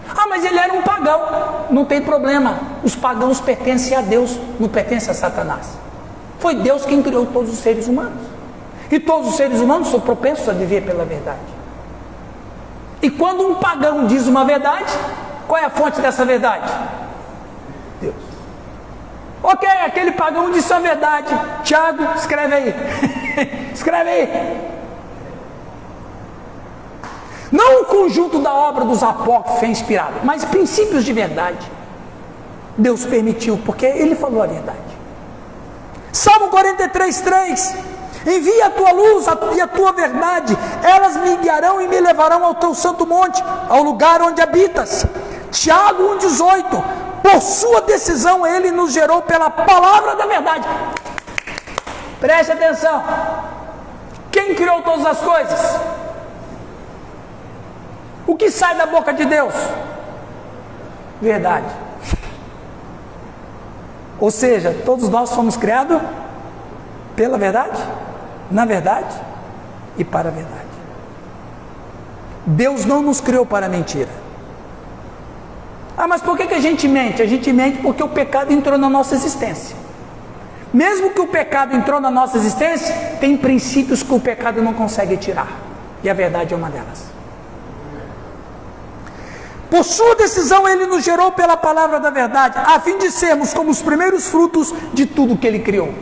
A: Ah, mas ele era um pagão. Não tem problema. Os pagãos pertencem a Deus, não pertencem a Satanás. Foi Deus quem criou todos os seres humanos. E todos os seres humanos são propensos a viver pela verdade. E quando um pagão diz uma verdade, qual é a fonte dessa verdade? Ok, aquele pagão disse a verdade. Tiago, escreve aí. escreve aí. Não o conjunto da obra dos apócrifos é inspirado, mas princípios de verdade. Deus permitiu, porque Ele falou a verdade. Salmo 43, 3. Envia a tua luz e a tua verdade, elas me guiarão e me levarão ao teu santo monte, ao lugar onde habitas. Tiago 1,18. Por sua decisão, ele nos gerou pela palavra da verdade. Preste atenção. Quem criou todas as coisas? O que sai da boca de Deus? Verdade. Ou seja, todos nós fomos criados pela verdade, na verdade e para a verdade. Deus não nos criou para mentira. Ah, mas por que, que a gente mente? A gente mente porque o pecado entrou na nossa existência. Mesmo que o pecado entrou na nossa existência, tem princípios que o pecado não consegue tirar. E a verdade é uma delas. Por sua decisão, ele nos gerou pela palavra da verdade, a fim de sermos como os primeiros frutos de tudo que ele criou.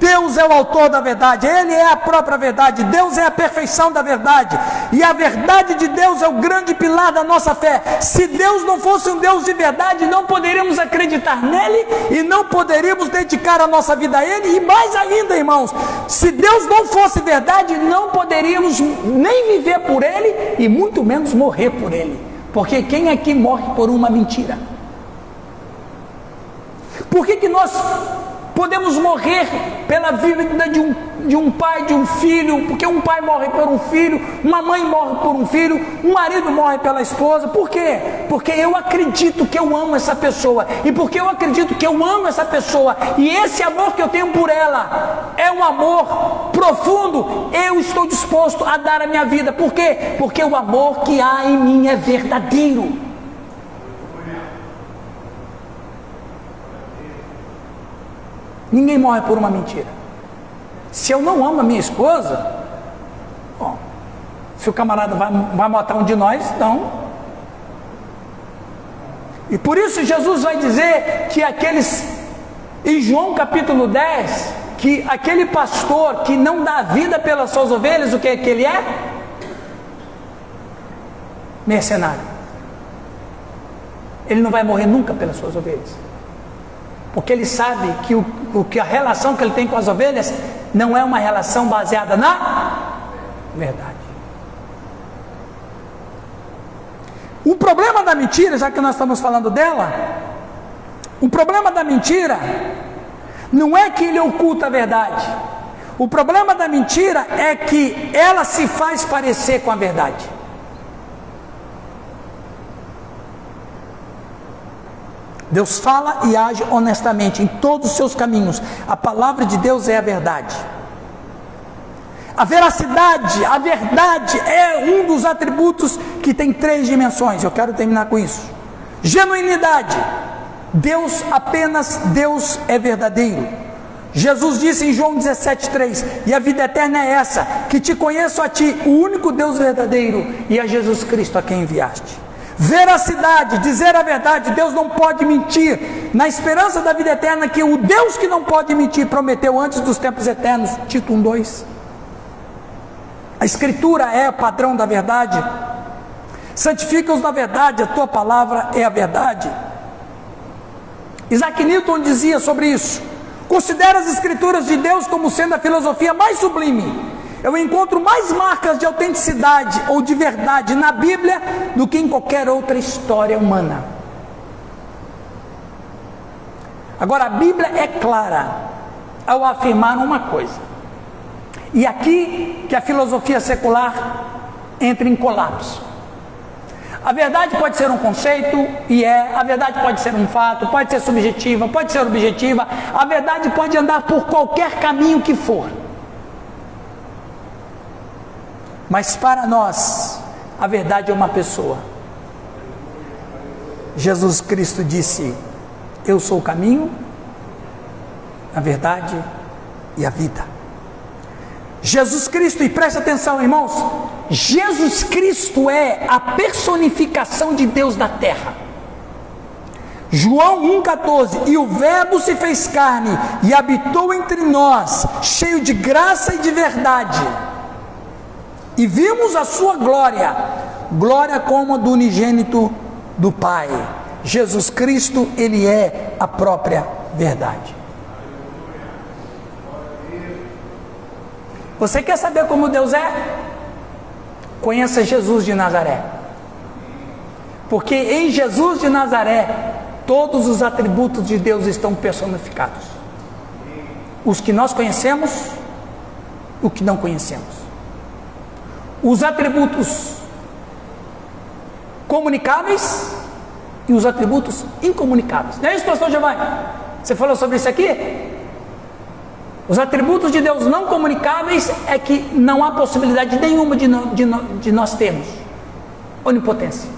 A: Deus é o autor da verdade, Ele é a própria verdade, Deus é a perfeição da verdade, e a verdade de Deus é o grande pilar da nossa fé. Se Deus não fosse um Deus de verdade, não poderíamos acreditar nele e não poderíamos dedicar a nossa vida a Ele, e mais ainda, irmãos, se Deus não fosse verdade, não poderíamos nem viver por Ele e muito menos morrer por Ele, porque quem aqui morre por uma mentira? Por que, que nós Podemos morrer pela vida de um, de um pai, de um filho, porque um pai morre por um filho, uma mãe morre por um filho, um marido morre pela esposa. Por quê? Porque eu acredito que eu amo essa pessoa. E porque eu acredito que eu amo essa pessoa. E esse amor que eu tenho por ela é um amor profundo. Eu estou disposto a dar a minha vida. Por quê? Porque o amor que há em mim é verdadeiro. Ninguém morre por uma mentira. Se eu não amo a minha esposa, bom, se o camarada vai, vai matar um de nós, não. E por isso Jesus vai dizer que aqueles, em João capítulo 10, que aquele pastor que não dá vida pelas suas ovelhas, o que, é que ele é? Mercenário. Ele não vai morrer nunca pelas suas ovelhas porque ele sabe que, o, o, que a relação que ele tem com as ovelhas não é uma relação baseada na verdade. O problema da mentira, já que nós estamos falando dela, o problema da mentira não é que ele oculta a verdade. O problema da mentira é que ela se faz parecer com a verdade. Deus fala e age honestamente em todos os seus caminhos. A palavra de Deus é a verdade. A veracidade, a verdade é um dos atributos que tem três dimensões. Eu quero terminar com isso. Genuinidade. Deus apenas Deus é verdadeiro. Jesus disse em João 17,3: E a vida eterna é essa, que te conheço a ti, o único Deus verdadeiro, e a Jesus Cristo a quem enviaste. Veracidade, dizer a verdade, Deus não pode mentir, na esperança da vida eterna que o Deus que não pode mentir prometeu antes dos tempos eternos, Tito 1:2. A escritura é o padrão da verdade. Santifica-os na verdade, a tua palavra é a verdade. Isaac Newton dizia sobre isso: considera as escrituras de Deus como sendo a filosofia mais sublime. Eu encontro mais marcas de autenticidade ou de verdade na Bíblia do que em qualquer outra história humana. Agora, a Bíblia é clara ao afirmar uma coisa. E aqui que a filosofia secular entra em colapso. A verdade pode ser um conceito, e é, a verdade pode ser um fato, pode ser subjetiva, pode ser objetiva, a verdade pode andar por qualquer caminho que for. Mas para nós, a verdade é uma pessoa. Jesus Cristo disse: Eu sou o caminho, a verdade e a vida. Jesus Cristo, e preste atenção, irmãos, Jesus Cristo é a personificação de Deus na terra. João 1,14: E o Verbo se fez carne e habitou entre nós, cheio de graça e de verdade. E vimos a sua glória, glória como a do unigênito do Pai. Jesus Cristo, Ele é a própria verdade. Você quer saber como Deus é? Conheça Jesus de Nazaré. Porque em Jesus de Nazaré, todos os atributos de Deus estão personificados. Os que nós conhecemos, o que não conhecemos. Os atributos comunicáveis e os atributos incomunicáveis. Não é isso, pastor Giovanni? Você falou sobre isso aqui? Os atributos de Deus não comunicáveis é que não há possibilidade nenhuma de, no, de, no, de nós termos onipotência,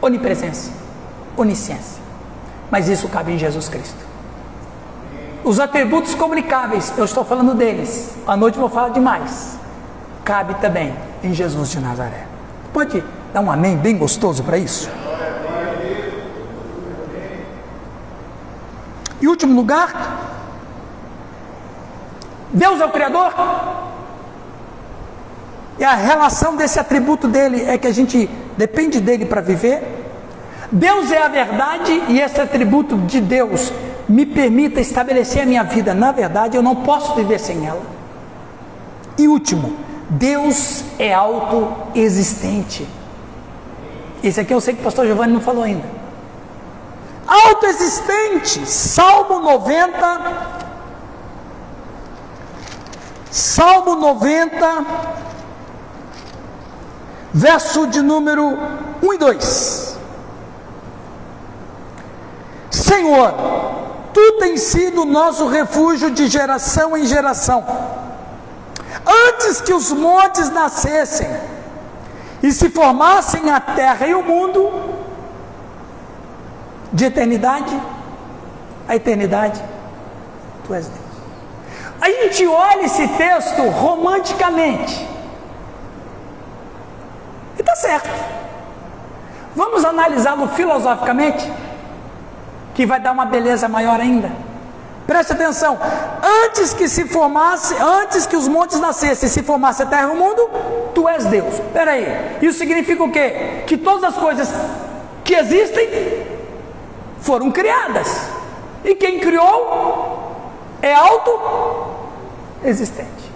A: onipresença, onisciência. Mas isso cabe em Jesus Cristo. Os atributos comunicáveis, eu estou falando deles. À noite vou falar de mais. Cabe também em Jesus de Nazaré. Pode dar um amém bem gostoso para isso? Em último lugar, Deus é o Criador. E a relação desse atributo dele é que a gente depende dele para viver. Deus é a verdade e esse atributo de Deus me permita estabelecer a minha vida. Na verdade, eu não posso viver sem ela. E último, Deus é autoexistente. Esse aqui eu sei que o pastor Giovanni não falou ainda. Autoexistente, Salmo 90, Salmo 90, verso de número 1 e 2. Senhor, tu tens sido nosso refúgio de geração em geração. Antes que os montes nascessem e se formassem a terra e o mundo, de eternidade a eternidade, tu és Deus. A gente olha esse texto romanticamente. E está certo. Vamos analisá-lo filosoficamente, que vai dar uma beleza maior ainda. Preste atenção. Antes que se formasse, antes que os montes nascessem, se formasse a terra e o mundo, tu és Deus. Espera aí. Isso significa o quê? Que todas as coisas que existem foram criadas. E quem criou é autoexistente.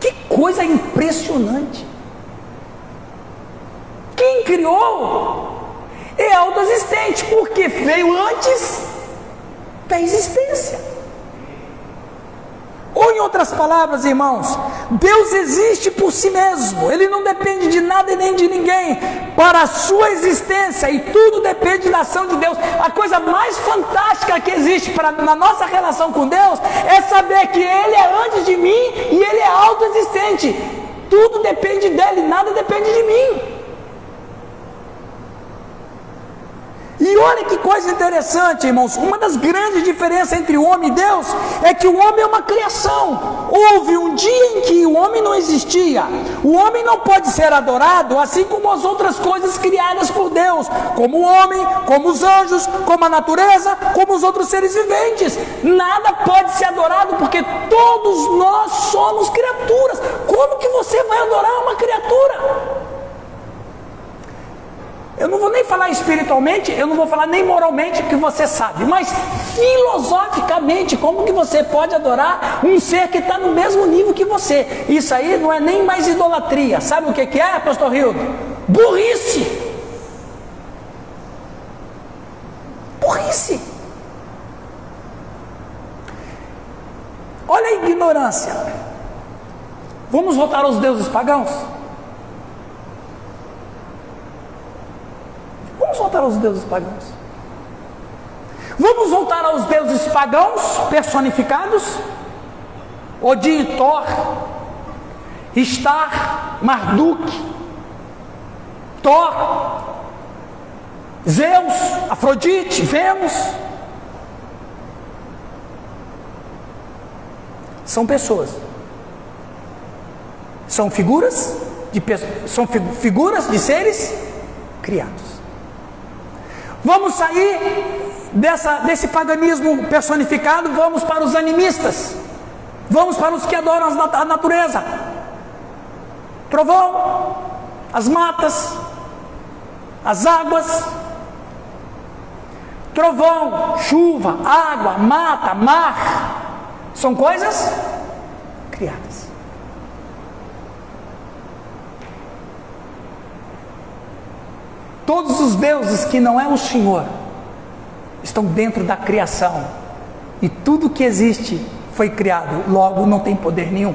A: Que coisa impressionante! Quem criou é autoexistente, porque veio antes da existência. Ou em outras palavras, irmãos, Deus existe por si mesmo, Ele não depende de nada e nem de ninguém para a sua existência, e tudo depende da ação de Deus. A coisa mais fantástica que existe pra, na nossa relação com Deus é saber que Ele é antes de mim e Ele é autoexistente. Tudo depende dele, nada depende de mim. E olha que coisa interessante, irmãos, uma das grandes diferenças entre o homem e Deus é que o homem é uma criação. Houve um dia em que o homem não existia. O homem não pode ser adorado assim como as outras coisas criadas por Deus, como o homem, como os anjos, como a natureza, como os outros seres viventes. Nada pode ser adorado porque todos nós somos criaturas. Como que você vai adorar uma criatura? Eu não vou nem falar espiritualmente, eu não vou falar nem moralmente, que você sabe, mas filosoficamente, como que você pode adorar um ser que está no mesmo nível que você? Isso aí não é nem mais idolatria. Sabe o que, que é, pastor Rildo? Burrice. Burrice. Olha a ignorância. Vamos voltar aos deuses pagãos? Voltar aos deuses pagãos. Vamos voltar aos deuses pagãos personificados? Odin, Thor, Star, Marduk, Thor, Zeus, Afrodite, Vênus. São pessoas. São figuras de são figuras de seres criados. Vamos sair dessa, desse paganismo personificado, vamos para os animistas, vamos para os que adoram a natureza. Trovão, as matas, as águas, trovão, chuva, água, mata, mar, são coisas criadas. Todos os deuses que não é o Senhor estão dentro da criação. E tudo que existe foi criado, logo não tem poder nenhum.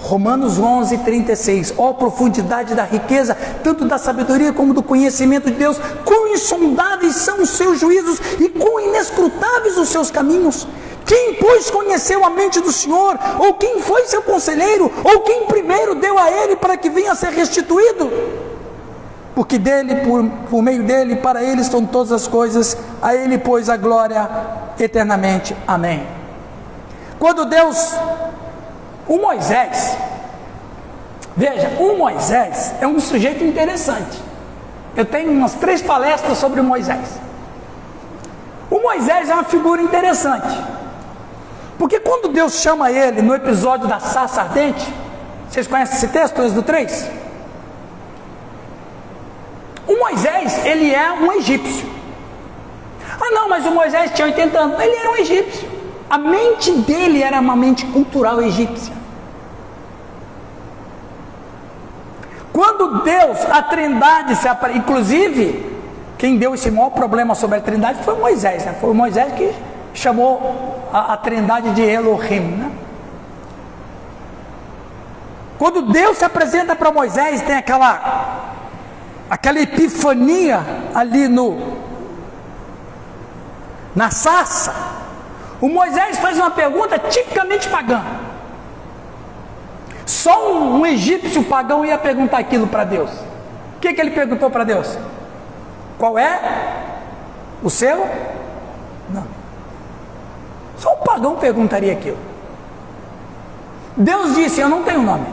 A: Romanos 11, 36. Ó oh, profundidade da riqueza, tanto da sabedoria como do conhecimento de Deus, quão insondáveis são os seus juízos e quão inescrutáveis os seus caminhos. Quem, pois, conheceu a mente do Senhor? Ou quem foi seu conselheiro? Ou quem primeiro deu a ele para que venha a ser restituído? Porque dele, por, por meio dele, para ele estão todas as coisas, a ele, pois, a glória eternamente. Amém. Quando Deus, o Moisés, veja, o Moisés é um sujeito interessante. Eu tenho umas três palestras sobre o Moisés. O Moisés é uma figura interessante. Porque quando Deus chama ele no episódio da sarça ardente, vocês conhecem esse texto, Êxodo 3? O Moisés, ele é um egípcio. Ah, não, mas o Moisés tinha 80 anos. Ele era um egípcio. A mente dele era uma mente cultural egípcia. Quando Deus, a Trindade se apareceu, inclusive, quem deu esse maior problema sobre a Trindade foi Moisés, né? Foi Moisés que chamou a, a trindade de Elohim. Né? Quando Deus se apresenta para Moisés, tem aquela, aquela epifania ali no na sarça. O Moisés faz uma pergunta tipicamente pagã. Só um, um egípcio pagão ia perguntar aquilo para Deus. O que, que ele perguntou para Deus? Qual é o seu? Só um pagão perguntaria aquilo. Deus disse: Eu não tenho nome.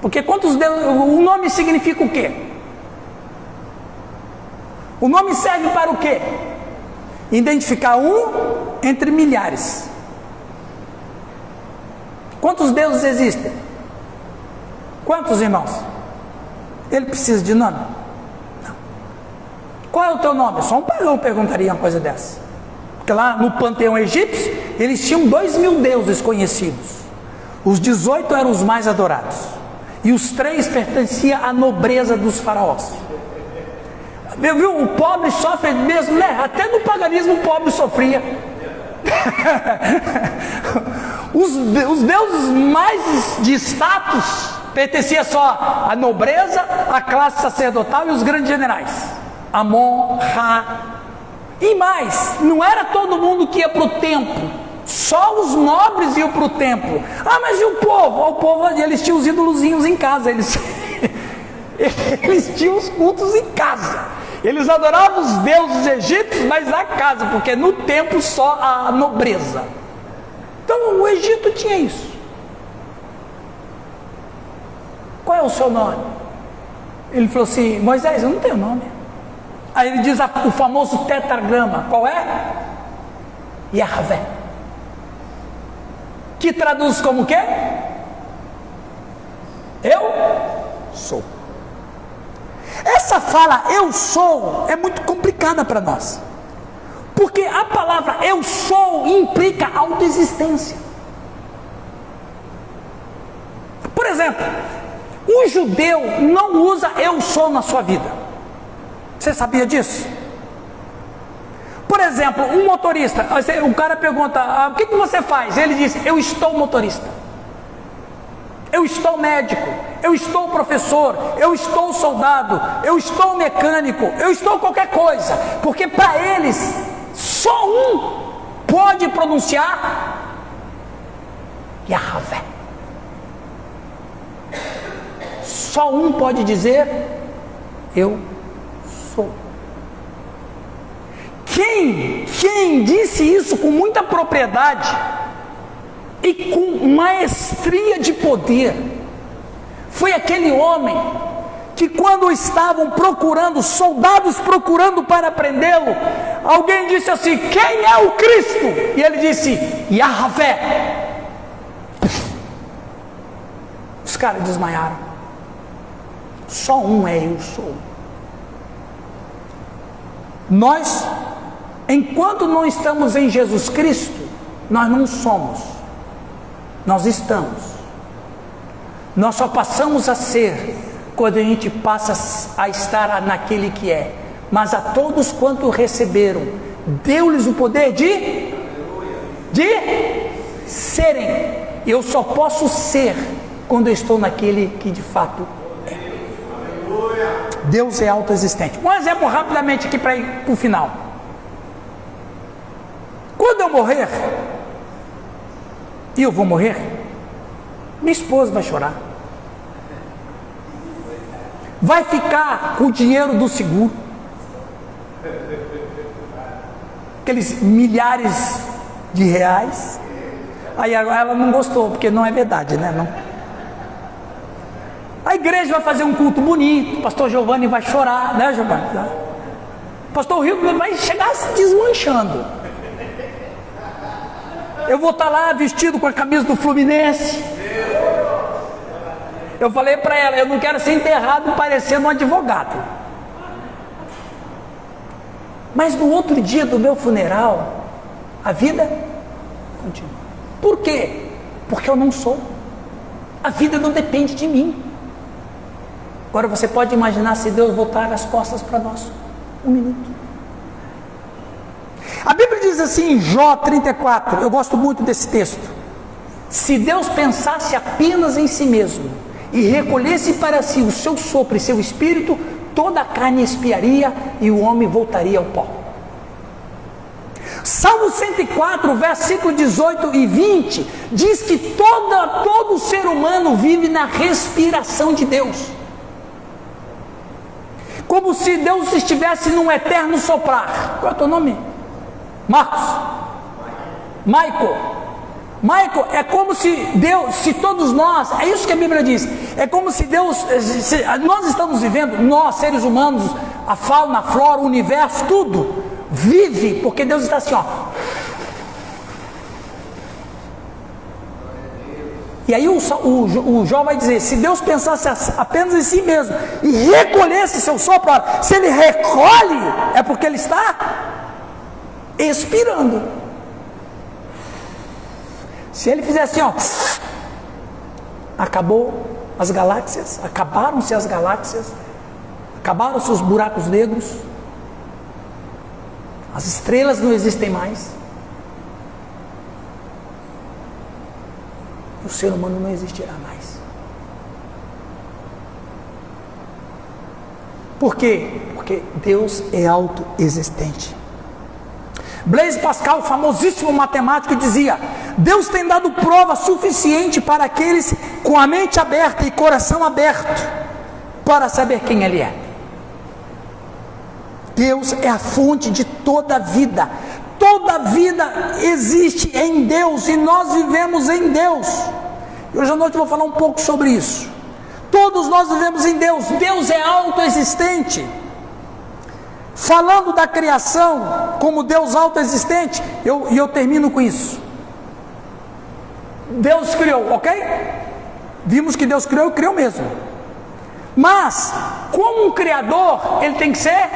A: Porque quantos deuses. O nome significa o quê? O nome serve para o quê? Identificar um entre milhares. Quantos deuses existem? Quantos irmãos? Ele precisa de nome? Qual é o teu nome? Só um pagão perguntaria uma coisa dessa. Porque lá no panteão egípcio, eles tinham dois mil deuses conhecidos. Os 18 eram os mais adorados. E os três pertenciam à nobreza dos faraós. Viu? O pobre sofre mesmo, né? Até no paganismo o pobre sofria. os, os deuses mais de status pertenciam só à nobreza, à classe sacerdotal e os grandes generais. Amon, Ra. E mais, não era todo mundo que ia para o templo, Só os nobres iam para o templo. Ah, mas e o povo? O povo, eles tinham os ídolozinhos em casa. Eles, eles tinham os cultos em casa. Eles adoravam os deuses egípcios, mas na casa, porque no templo só a nobreza. Então o Egito tinha isso. Qual é o seu nome? Ele falou assim: Moisés, eu não tenho nome. Aí ele diz o famoso tetragrama: qual é? Yahvé. Que traduz como quê? Eu sou. Essa fala eu sou é muito complicada para nós. Porque a palavra eu sou implica autoexistência. Por exemplo, o judeu não usa eu sou na sua vida. Você sabia disso? Por exemplo, um motorista, o cara pergunta: ah, o que, que você faz? Ele diz: eu estou motorista. Eu estou médico, eu estou professor, eu estou soldado, eu estou mecânico, eu estou qualquer coisa, porque para eles só um pode pronunciar Yahvé. Só um pode dizer eu Quem, quem disse isso com muita propriedade e com maestria de poder foi aquele homem que quando estavam procurando, soldados procurando para prendê-lo, alguém disse assim: Quem é o Cristo? E ele disse: Yahvé. Os caras desmaiaram. Só um é eu sou. Nós, enquanto não estamos em Jesus Cristo, nós não somos, nós estamos. Nós só passamos a ser quando a gente passa a estar naquele que é. Mas a todos quanto receberam, deu-lhes o poder de de serem. Eu só posso ser quando eu estou naquele que de fato Deus é autoexistente. Um exemplo rapidamente aqui para ir para o final. Quando eu morrer, e eu vou morrer, minha esposa vai chorar. Vai ficar com o dinheiro do seguro. Aqueles milhares de reais. Aí ela não gostou, porque não é verdade, né? Não. A igreja vai fazer um culto bonito, o pastor Giovanni vai chorar, né, Giovanni? O pastor Rico vai chegar se desmanchando. Eu vou estar lá vestido com a camisa do Fluminense. Eu falei para ela, eu não quero ser enterrado parecendo um advogado. Mas no outro dia do meu funeral, a vida continua. Por quê? Porque eu não sou. A vida não depende de mim. Agora você pode imaginar se Deus voltar as costas para nós. Um minuto. A Bíblia diz assim em Jó 34, eu gosto muito desse texto. Se Deus pensasse apenas em si mesmo e recolhesse para si o seu sopro e seu espírito, toda a carne espiaria e o homem voltaria ao pó. Salmo 104, versículo 18 e 20, diz que toda, todo ser humano vive na respiração de Deus como se Deus estivesse num eterno soprar. Qual é o teu nome? Marcos. Michael. Michael, é como se Deus, se todos nós, é isso que a Bíblia diz, é como se Deus, se, nós estamos vivendo, nós seres humanos, a fauna, a flora, o universo, tudo, vive, porque Deus está assim, ó, E aí o, o, o Jó vai dizer: se Deus pensasse apenas em si mesmo e recolhesse seu sopro, se ele recolhe, é porque ele está expirando. Se ele fizesse assim, ó, acabou as galáxias, acabaram-se as galáxias, acabaram-se os buracos negros, as estrelas não existem mais. O ser humano não existirá mais. Por quê? Porque Deus é autoexistente. Blaise Pascal, famosíssimo matemático, dizia: Deus tem dado prova suficiente para aqueles com a mente aberta e coração aberto para saber quem Ele é. Deus é a fonte de toda a vida. Toda vida existe em Deus e nós vivemos em Deus. Hoje à noite eu vou falar um pouco sobre isso. Todos nós vivemos em Deus. Deus é autoexistente. Falando da criação como Deus autoexistente, eu, e eu termino com isso. Deus criou, ok? Vimos que Deus criou e criou mesmo. Mas, como um criador, ele tem que ser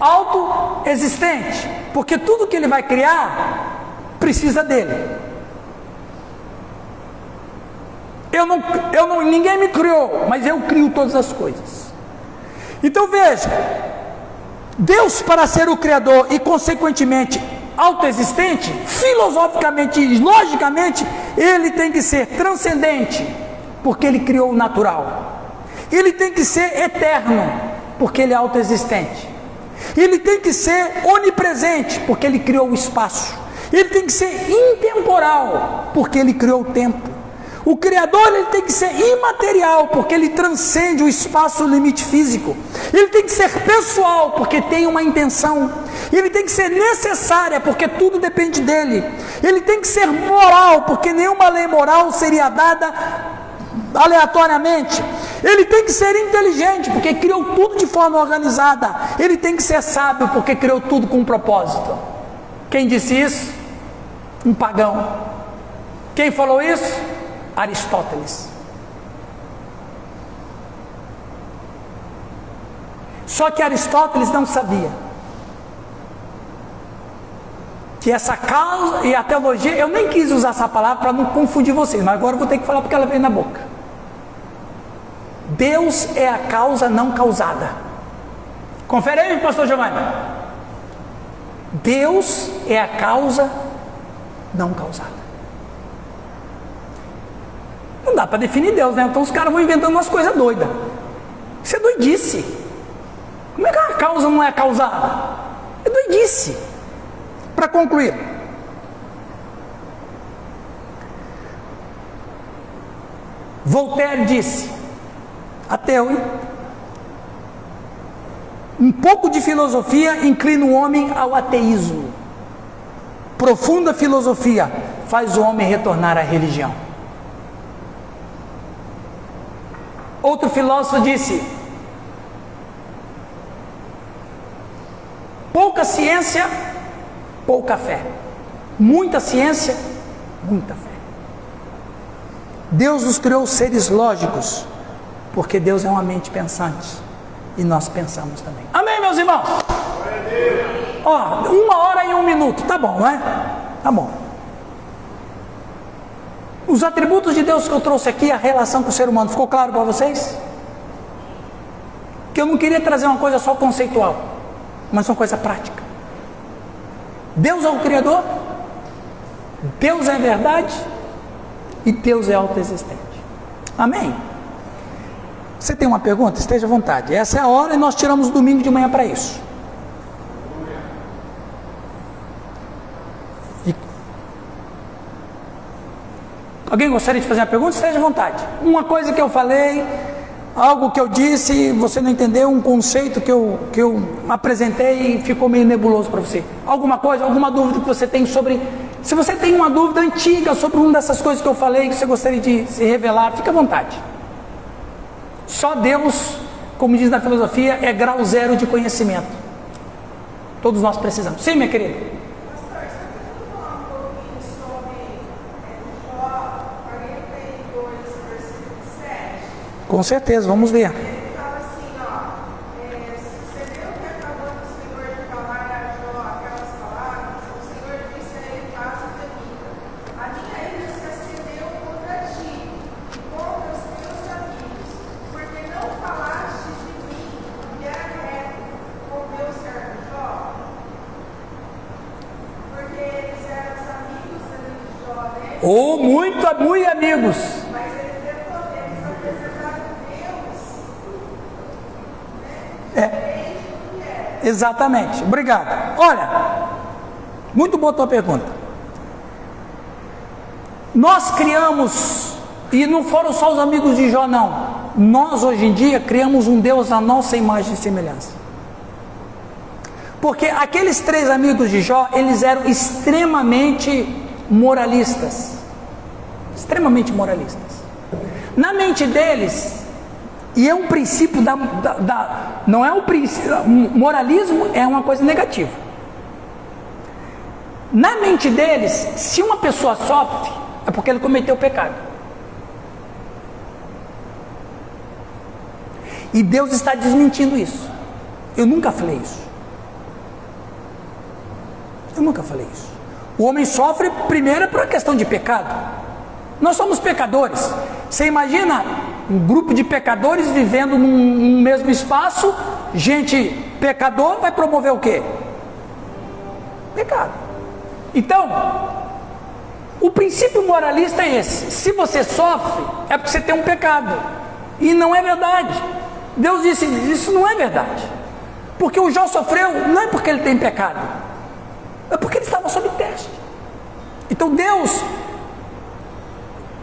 A: autoexistente, porque tudo que ele vai criar precisa dele. Eu não, eu não, ninguém me criou, mas eu crio todas as coisas. Então veja, Deus para ser o criador e consequentemente autoexistente, filosoficamente e logicamente, ele tem que ser transcendente, porque ele criou o natural. Ele tem que ser eterno, porque ele é autoexistente. Ele tem que ser onipresente, porque ele criou o espaço. Ele tem que ser intemporal, porque ele criou o tempo. O Criador ele tem que ser imaterial, porque ele transcende o espaço limite físico. Ele tem que ser pessoal, porque tem uma intenção. Ele tem que ser necessária, porque tudo depende dele. Ele tem que ser moral, porque nenhuma lei moral seria dada aleatoriamente. Ele tem que ser inteligente, porque criou tudo de forma organizada. Ele tem que ser sábio, porque criou tudo com um propósito. Quem disse isso? Um pagão. Quem falou isso? Aristóteles. Só que Aristóteles não sabia que essa causa e a teologia, eu nem quis usar essa palavra para não confundir vocês, mas agora eu vou ter que falar porque ela veio na boca. Deus é a causa não causada. Confere aí, pastor Giovanni. Deus é a causa não causada. Não dá para definir Deus, né? Então os caras vão inventando umas coisas doidas. Isso é doidice. Como é que a causa não é causada? É doidice. Para concluir. Voltaire disse: ateu, hein? Um pouco de filosofia inclina o homem ao ateísmo. Profunda filosofia faz o homem retornar à religião. Outro filósofo disse: pouca ciência, pouca fé. Muita ciência, muita fé. Deus nos criou seres lógicos, porque Deus é uma mente pensante e nós pensamos também. Amém, meus irmãos? Ó, uma hora e um minuto, tá bom, não é? Tá bom. Os atributos de Deus que eu trouxe aqui, a relação com o ser humano, ficou claro para vocês? Que eu não queria trazer uma coisa só conceitual, mas uma coisa prática. Deus é o Criador, Deus é verdade e Deus é autoexistente. Amém? Você tem uma pergunta? Esteja à vontade. Essa é a hora e nós tiramos domingo de manhã para isso. Alguém gostaria de fazer uma pergunta? Esteja à vontade. Uma coisa que eu falei, algo que eu disse, você não entendeu, um conceito que eu, que eu apresentei e ficou meio nebuloso para você. Alguma coisa, alguma dúvida que você tem sobre. Se você tem uma dúvida antiga sobre uma dessas coisas que eu falei, que você gostaria de se revelar, fique à vontade. Só Deus, como diz na filosofia, é grau zero de conhecimento. Todos nós precisamos. Sim, minha querida. Com certeza, vamos ver. Ou oh, muito, muito amigos. Exatamente. Obrigado. Olha, muito boa tua pergunta. Nós criamos, e não foram só os amigos de Jó, não. Nós hoje em dia criamos um Deus à nossa imagem e semelhança. Porque aqueles três amigos de Jó, eles eram extremamente moralistas. Extremamente moralistas. Na mente deles, e é um princípio da, da, da não é o princípio, moralismo é uma coisa negativa. Na mente deles, se uma pessoa sofre, é porque ele cometeu pecado. E Deus está desmentindo isso. Eu nunca falei isso. Eu nunca falei isso. O homem sofre primeiro por questão de pecado. Nós somos pecadores. Você imagina um grupo de pecadores vivendo num, num mesmo espaço, gente pecador vai promover o quê? Pecado. Então, o princípio moralista é esse: se você sofre, é porque você tem um pecado. E não é verdade. Deus disse: isso não é verdade. Porque o Jó sofreu, não é porque ele tem pecado, é porque ele estava sob teste. Então Deus,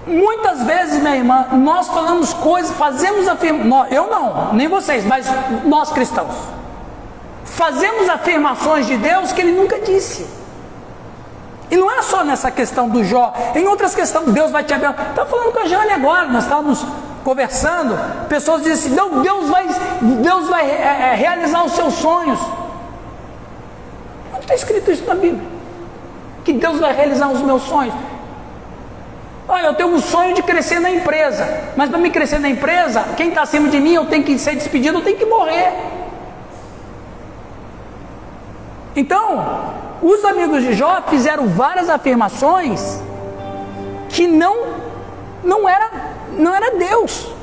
A: muitas vezes, minha irmã, nós falamos coisas, fazemos afirmações, eu não, nem vocês, mas nós cristãos, fazemos afirmações de Deus que ele nunca disse. E não é só nessa questão do Jó, em outras questões, Deus vai te abençoar. Estava falando com a Jane agora, nós estávamos conversando, pessoas dizem assim, não, Deus vai, Deus vai é, é, realizar os seus sonhos. Onde está escrito isso na Bíblia? Que Deus vai realizar os meus sonhos. Olha, eu tenho um sonho de crescer na empresa, mas para me crescer na empresa, quem está acima de mim, eu tenho que ser despedido, eu tenho que morrer. Então, os amigos de Jó fizeram várias afirmações que não não era não era Deus.